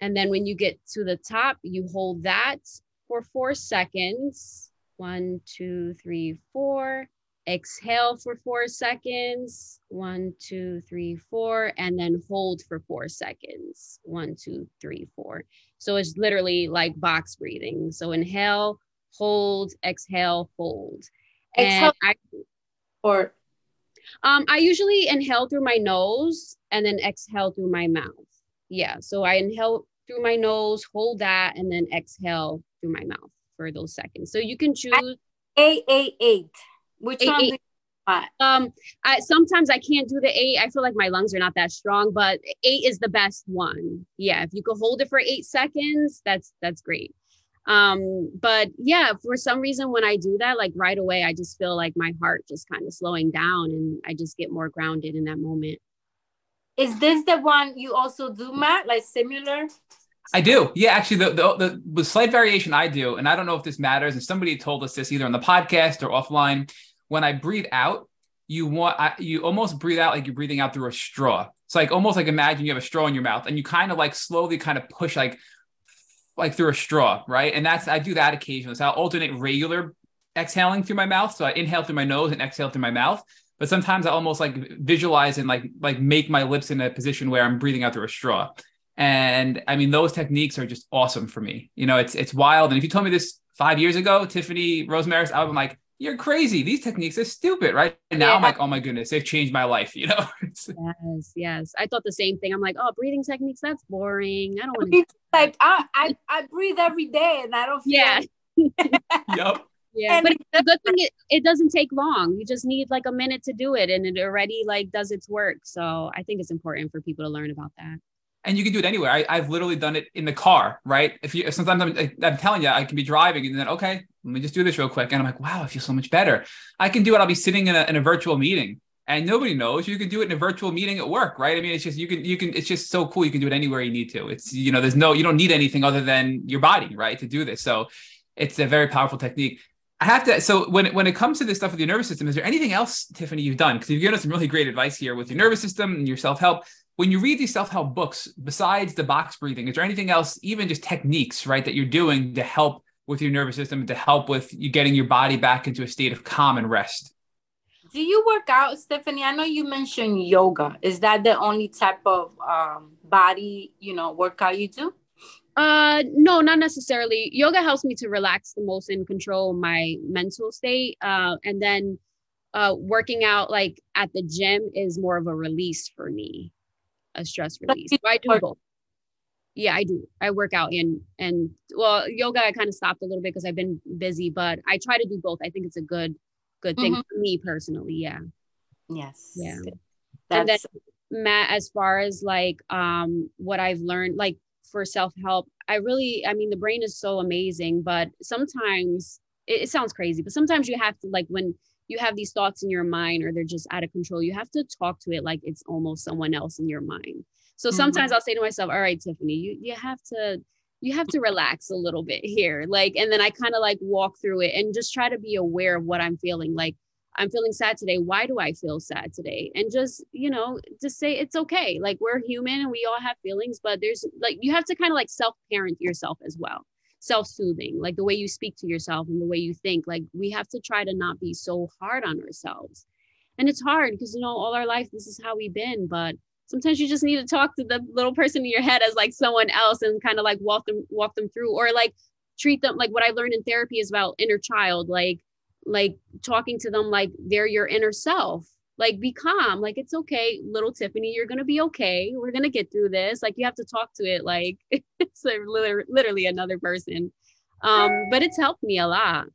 And then when you get to the top, you hold that for four seconds. One, two, three, four. Exhale for four seconds. One, two, three, four. And then hold for four seconds. One, two, three, four. So it's literally like box breathing. So inhale, hold, exhale, hold. Exhale. And I, or um, I usually inhale through my nose and then exhale through my mouth. Yeah. So I inhale through my nose, hold that, and then exhale through my mouth for those seconds. So you can choose. Eight, eight, eight. Which eight, one? Eight. Um, I sometimes I can't do the eight. I feel like my lungs are not that strong, but eight is the best one. Yeah, if you could hold it for eight seconds, that's that's great. Um, but yeah, for some reason, when I do that, like right away, I just feel like my heart just kind of slowing down and I just get more grounded in that moment. Is this the one you also do, Matt? Like similar? I do. Yeah, actually, the, the, the the slight variation I do, and I don't know if this matters. And somebody told us this either on the podcast or offline. When I breathe out, you want I, you almost breathe out like you're breathing out through a straw. It's like almost like imagine you have a straw in your mouth, and you kind of like slowly kind of push like like through a straw, right? And that's I do that occasionally. So I'll alternate regular exhaling through my mouth. So I inhale through my nose and exhale through my mouth. But sometimes I almost like visualize and like like make my lips in a position where I'm breathing out through a straw. And I mean, those techniques are just awesome for me. You know, it's it's wild. And if you told me this five years ago, Tiffany would be like, you're crazy. These techniques are stupid, right? And now yeah. I'm like, oh my goodness, they've changed my life. You know? yes, yes. I thought the same thing. I'm like, oh, breathing techniques, that's boring. I don't want to. Like I, I, I breathe every day, and I don't. Feel yeah. yep. Yeah, and but the good thing it, it doesn't take long. You just need like a minute to do it, and it already like does its work. So I think it's important for people to learn about that and you can do it anywhere. I, have literally done it in the car, right? If you sometimes I'm, I'm telling you, I can be driving and then okay, let me just do this real quick, and I'm like, wow, I feel so much better. I can do it. I'll be sitting in a, in a virtual meeting, and nobody knows. You can do it in a virtual meeting at work, right? I mean, it's just you can you can. It's just so cool. You can do it anywhere you need to. It's you know, there's no you don't need anything other than your body, right, to do this. So it's a very powerful technique. I have to. So when when it comes to this stuff with your nervous system, is there anything else, Tiffany, you've done? Because you've given us some really great advice here with your nervous system and your self help when you read these self-help books besides the box breathing is there anything else even just techniques right that you're doing to help with your nervous system to help with you getting your body back into a state of calm and rest? Do you work out stephanie? I know you mentioned yoga. Is that the only type of um, body you know workout you do? Uh no not necessarily. Yoga helps me to relax the most and control my mental state uh and then uh working out like at the gym is more of a release for me a stress release. So I do both. Yeah, I do. I work out and and well, yoga I kind of stopped a little bit because I've been busy, but I try to do both. I think it's a good good thing mm-hmm. for me personally. Yeah. Yes. Yeah. That's... And then Matt, as far as like um what I've learned, like for self-help, I really I mean the brain is so amazing, but sometimes it, it sounds crazy, but sometimes you have to like when you have these thoughts in your mind or they're just out of control you have to talk to it like it's almost someone else in your mind. So mm-hmm. sometimes i'll say to myself all right tiffany you, you have to you have to relax a little bit here. Like and then i kind of like walk through it and just try to be aware of what i'm feeling. Like i'm feeling sad today. Why do i feel sad today? And just you know just say it's okay. Like we're human and we all have feelings but there's like you have to kind of like self parent yourself as well self-soothing like the way you speak to yourself and the way you think like we have to try to not be so hard on ourselves. And it's hard because you know all our life this is how we've been but sometimes you just need to talk to the little person in your head as like someone else and kind of like walk them walk them through or like treat them like what i learned in therapy is about inner child like like talking to them like they're your inner self like be calm like it's okay little tiffany you're gonna be okay we're gonna get through this like you have to talk to it like it's a, literally another person. Um but it's helped me a lot.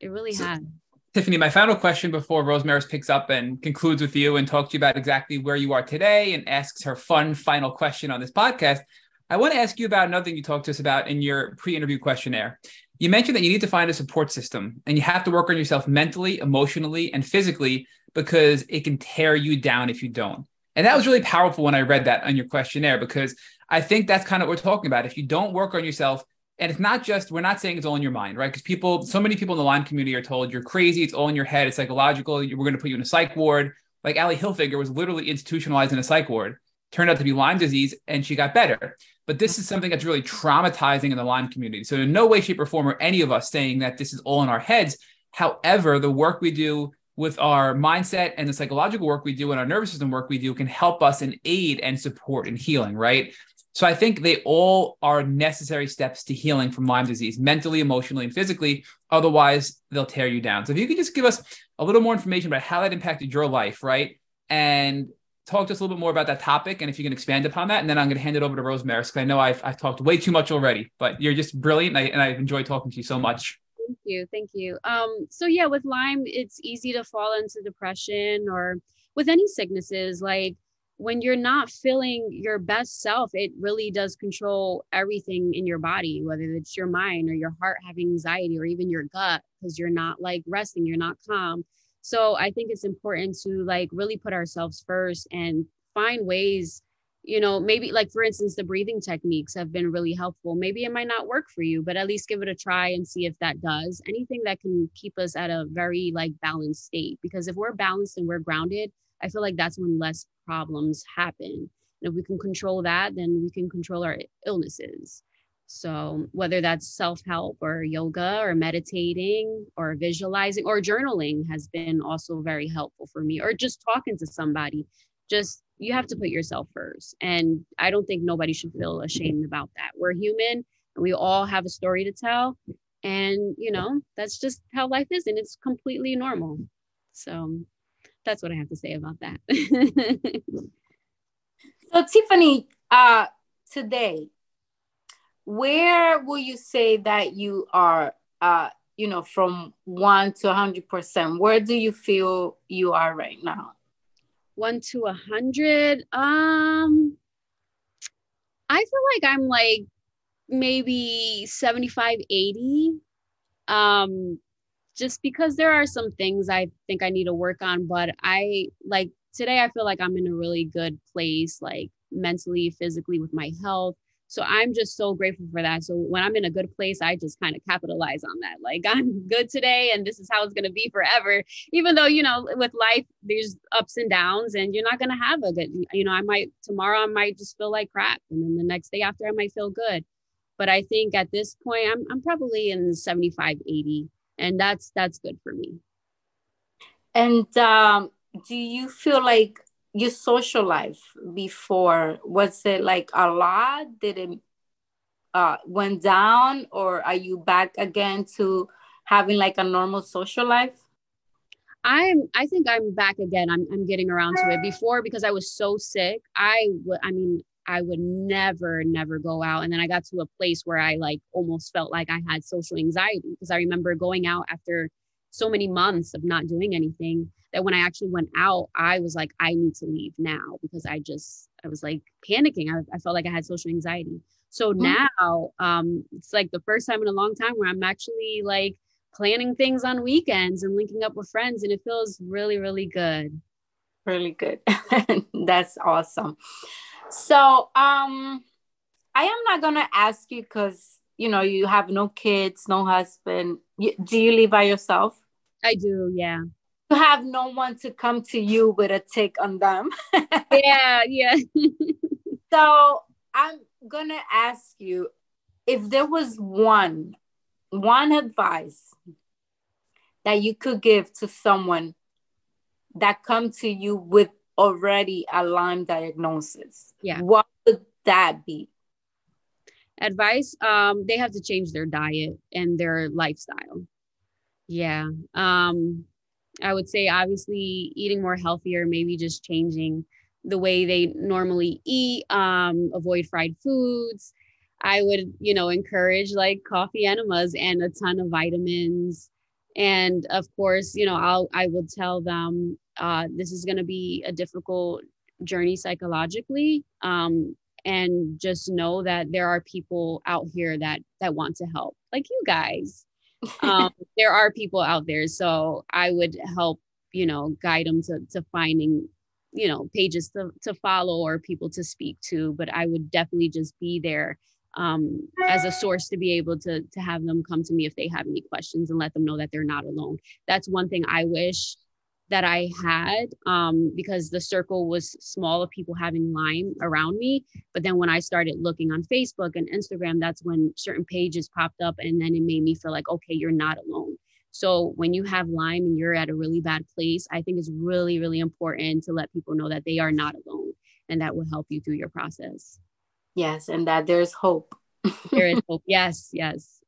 It really so, has. Tiffany my final question before rosemaris picks up and concludes with you and talks to you about exactly where you are today and asks her fun final question on this podcast i want to ask you about another thing you talked to us about in your pre-interview questionnaire. You mentioned that you need to find a support system and you have to work on yourself mentally emotionally and physically because it can tear you down if you don't. And that was really powerful when I read that on your questionnaire because I think that's kind of what we're talking about. If you don't work on yourself, and it's not just, we're not saying it's all in your mind, right? Because people, so many people in the Lyme community are told you're crazy, it's all in your head, it's psychological, we're going to put you in a psych ward. Like Ally Hilfiger was literally institutionalized in a psych ward, turned out to be Lyme disease, and she got better. But this is something that's really traumatizing in the Lyme community. So, in no way, shape, or form are any of us saying that this is all in our heads. However, the work we do with our mindset and the psychological work we do and our nervous system work we do can help us and aid and support in healing, right? So I think they all are necessary steps to healing from Lyme disease, mentally, emotionally, and physically. Otherwise, they'll tear you down. So if you could just give us a little more information about how that impacted your life, right? And talk to us a little bit more about that topic and if you can expand upon that. And then I'm going to hand it over to Rosemaris because I know I've, I've talked way too much already, but you're just brilliant. And, I, and I've talking to you so much. Thank you. Thank you. Um, so yeah, with Lyme, it's easy to fall into depression or with any sicknesses. Like when you're not feeling your best self, it really does control everything in your body, whether it's your mind or your heart having anxiety or even your gut, because you're not like resting, you're not calm. So I think it's important to like really put ourselves first and find ways, you know, maybe like for instance, the breathing techniques have been really helpful. Maybe it might not work for you, but at least give it a try and see if that does. Anything that can keep us at a very like balanced state. Because if we're balanced and we're grounded, I feel like that's when less problems happen. And if we can control that, then we can control our illnesses. So, whether that's self help or yoga or meditating or visualizing or journaling has been also very helpful for me, or just talking to somebody. Just you have to put yourself first. And I don't think nobody should feel ashamed about that. We're human and we all have a story to tell. And, you know, that's just how life is. And it's completely normal. So, that's what I have to say about that. so Tiffany, uh, today, where will you say that you are? Uh, you know, from one to a hundred percent. Where do you feel you are right now? One to a hundred. Um, I feel like I'm like maybe 75, 80. Um, just because there are some things I think I need to work on, but I like today I feel like I'm in a really good place, like mentally, physically with my health. So I'm just so grateful for that. So when I'm in a good place, I just kind of capitalize on that. Like I'm good today and this is how it's going to be forever. Even though, you know, with life, there's ups and downs and you're not going to have a good, you know, I might tomorrow I might just feel like crap. And then the next day after I might feel good. But I think at this point, I'm, I'm probably in 75, 80 and that's that's good for me and um, do you feel like your social life before? Was it like a lot? Did it uh, went down? Or are you back again to having like a normal social life? I'm i think i'm back again. I'm, I'm getting around to it. Before because i was so sick i would i mean I would never, never go out. And then I got to a place where I like almost felt like I had social anxiety because I remember going out after so many months of not doing anything that when I actually went out, I was like, I need to leave now because I just, I was like panicking. I, I felt like I had social anxiety. So mm-hmm. now um, it's like the first time in a long time where I'm actually like planning things on weekends and linking up with friends. And it feels really, really good. Really good. That's awesome. So um I am not gonna ask you because you know you have no kids, no husband. Do you live by yourself? I do, yeah. You have no one to come to you with a take on them. yeah, yeah. so I'm gonna ask you if there was one one advice that you could give to someone that come to you with already a Lyme diagnosis, yeah, what would that be? Advice: um, they have to change their diet and their lifestyle. Yeah, um, I would say obviously eating more healthier, maybe just changing the way they normally eat, um, avoid fried foods. I would, you know, encourage like coffee enemas and a ton of vitamins. And of course, you know, I'll I will tell them uh, this is going to be a difficult journey psychologically um, and just know that there are people out here that that want to help like you guys. Um, there are people out there so i would help you know guide them to, to finding you know pages to, to follow or people to speak to but i would definitely just be there um, as a source to be able to to have them come to me if they have any questions and let them know that they're not alone. That's one thing i wish that I had um, because the circle was small of people having Lyme around me. But then when I started looking on Facebook and Instagram, that's when certain pages popped up. And then it made me feel like, okay, you're not alone. So when you have Lyme and you're at a really bad place, I think it's really, really important to let people know that they are not alone and that will help you through your process. Yes, and that there's hope. there is hope. Yes, yes.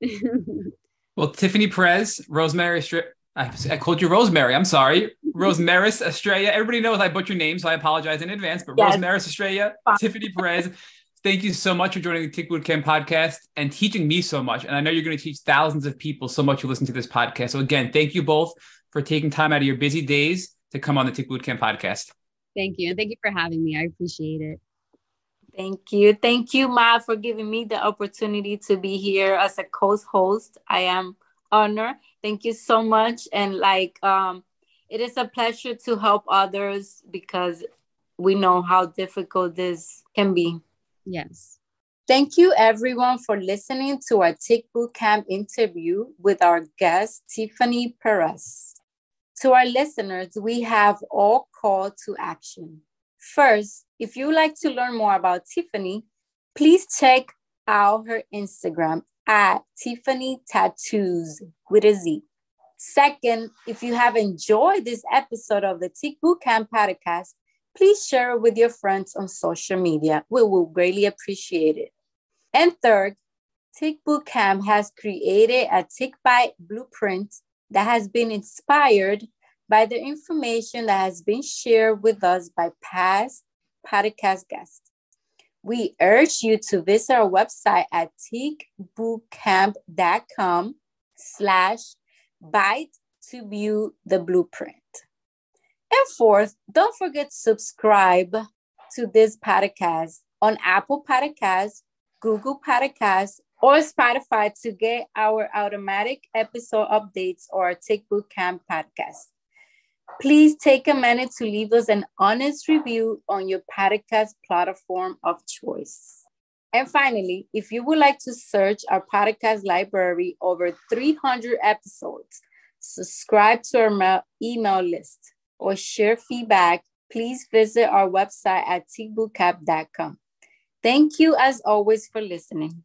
well, Tiffany Perez, Rosemary Stri- I, I called you Rosemary. I'm sorry. Rosemaris Estrella. Everybody knows I butcher names, so I apologize in advance. But yes. Rosemaris Estrella, Tiffany Perez, thank you so much for joining the Tick Boot Camp podcast and teaching me so much. And I know you're going to teach thousands of people so much who listen to this podcast. So again, thank you both for taking time out of your busy days to come on the Tick Boot Camp podcast. Thank you. And thank you for having me. I appreciate it. Thank you. Thank you, Ma, for giving me the opportunity to be here as a co-host. I am honored. Thank you so much. And like um it is a pleasure to help others because we know how difficult this can be. Yes. Thank you everyone for listening to our Tick Bootcamp interview with our guest, Tiffany Perez. To our listeners, we have all call to action. First, if you would like to learn more about Tiffany, please check out her Instagram at Tiffany Tattoos with a Z. Second, if you have enjoyed this episode of the Tick Bootcamp podcast, please share it with your friends on social media. We will greatly appreciate it. And third, Tick Bootcamp has created a Tick Bite blueprint that has been inspired by the information that has been shared with us by past podcast guests. We urge you to visit our website at tickbootcamp.com slash bite to view the blueprint. And fourth, don't forget to subscribe to this podcast on Apple Podcasts, Google Podcasts, or Spotify to get our automatic episode updates or Tick Bootcamp podcast. Please take a minute to leave us an honest review on your podcast platform of choice. And finally, if you would like to search our podcast library over 300 episodes, subscribe to our email list, or share feedback, please visit our website at tickbootcamp.com. Thank you as always for listening.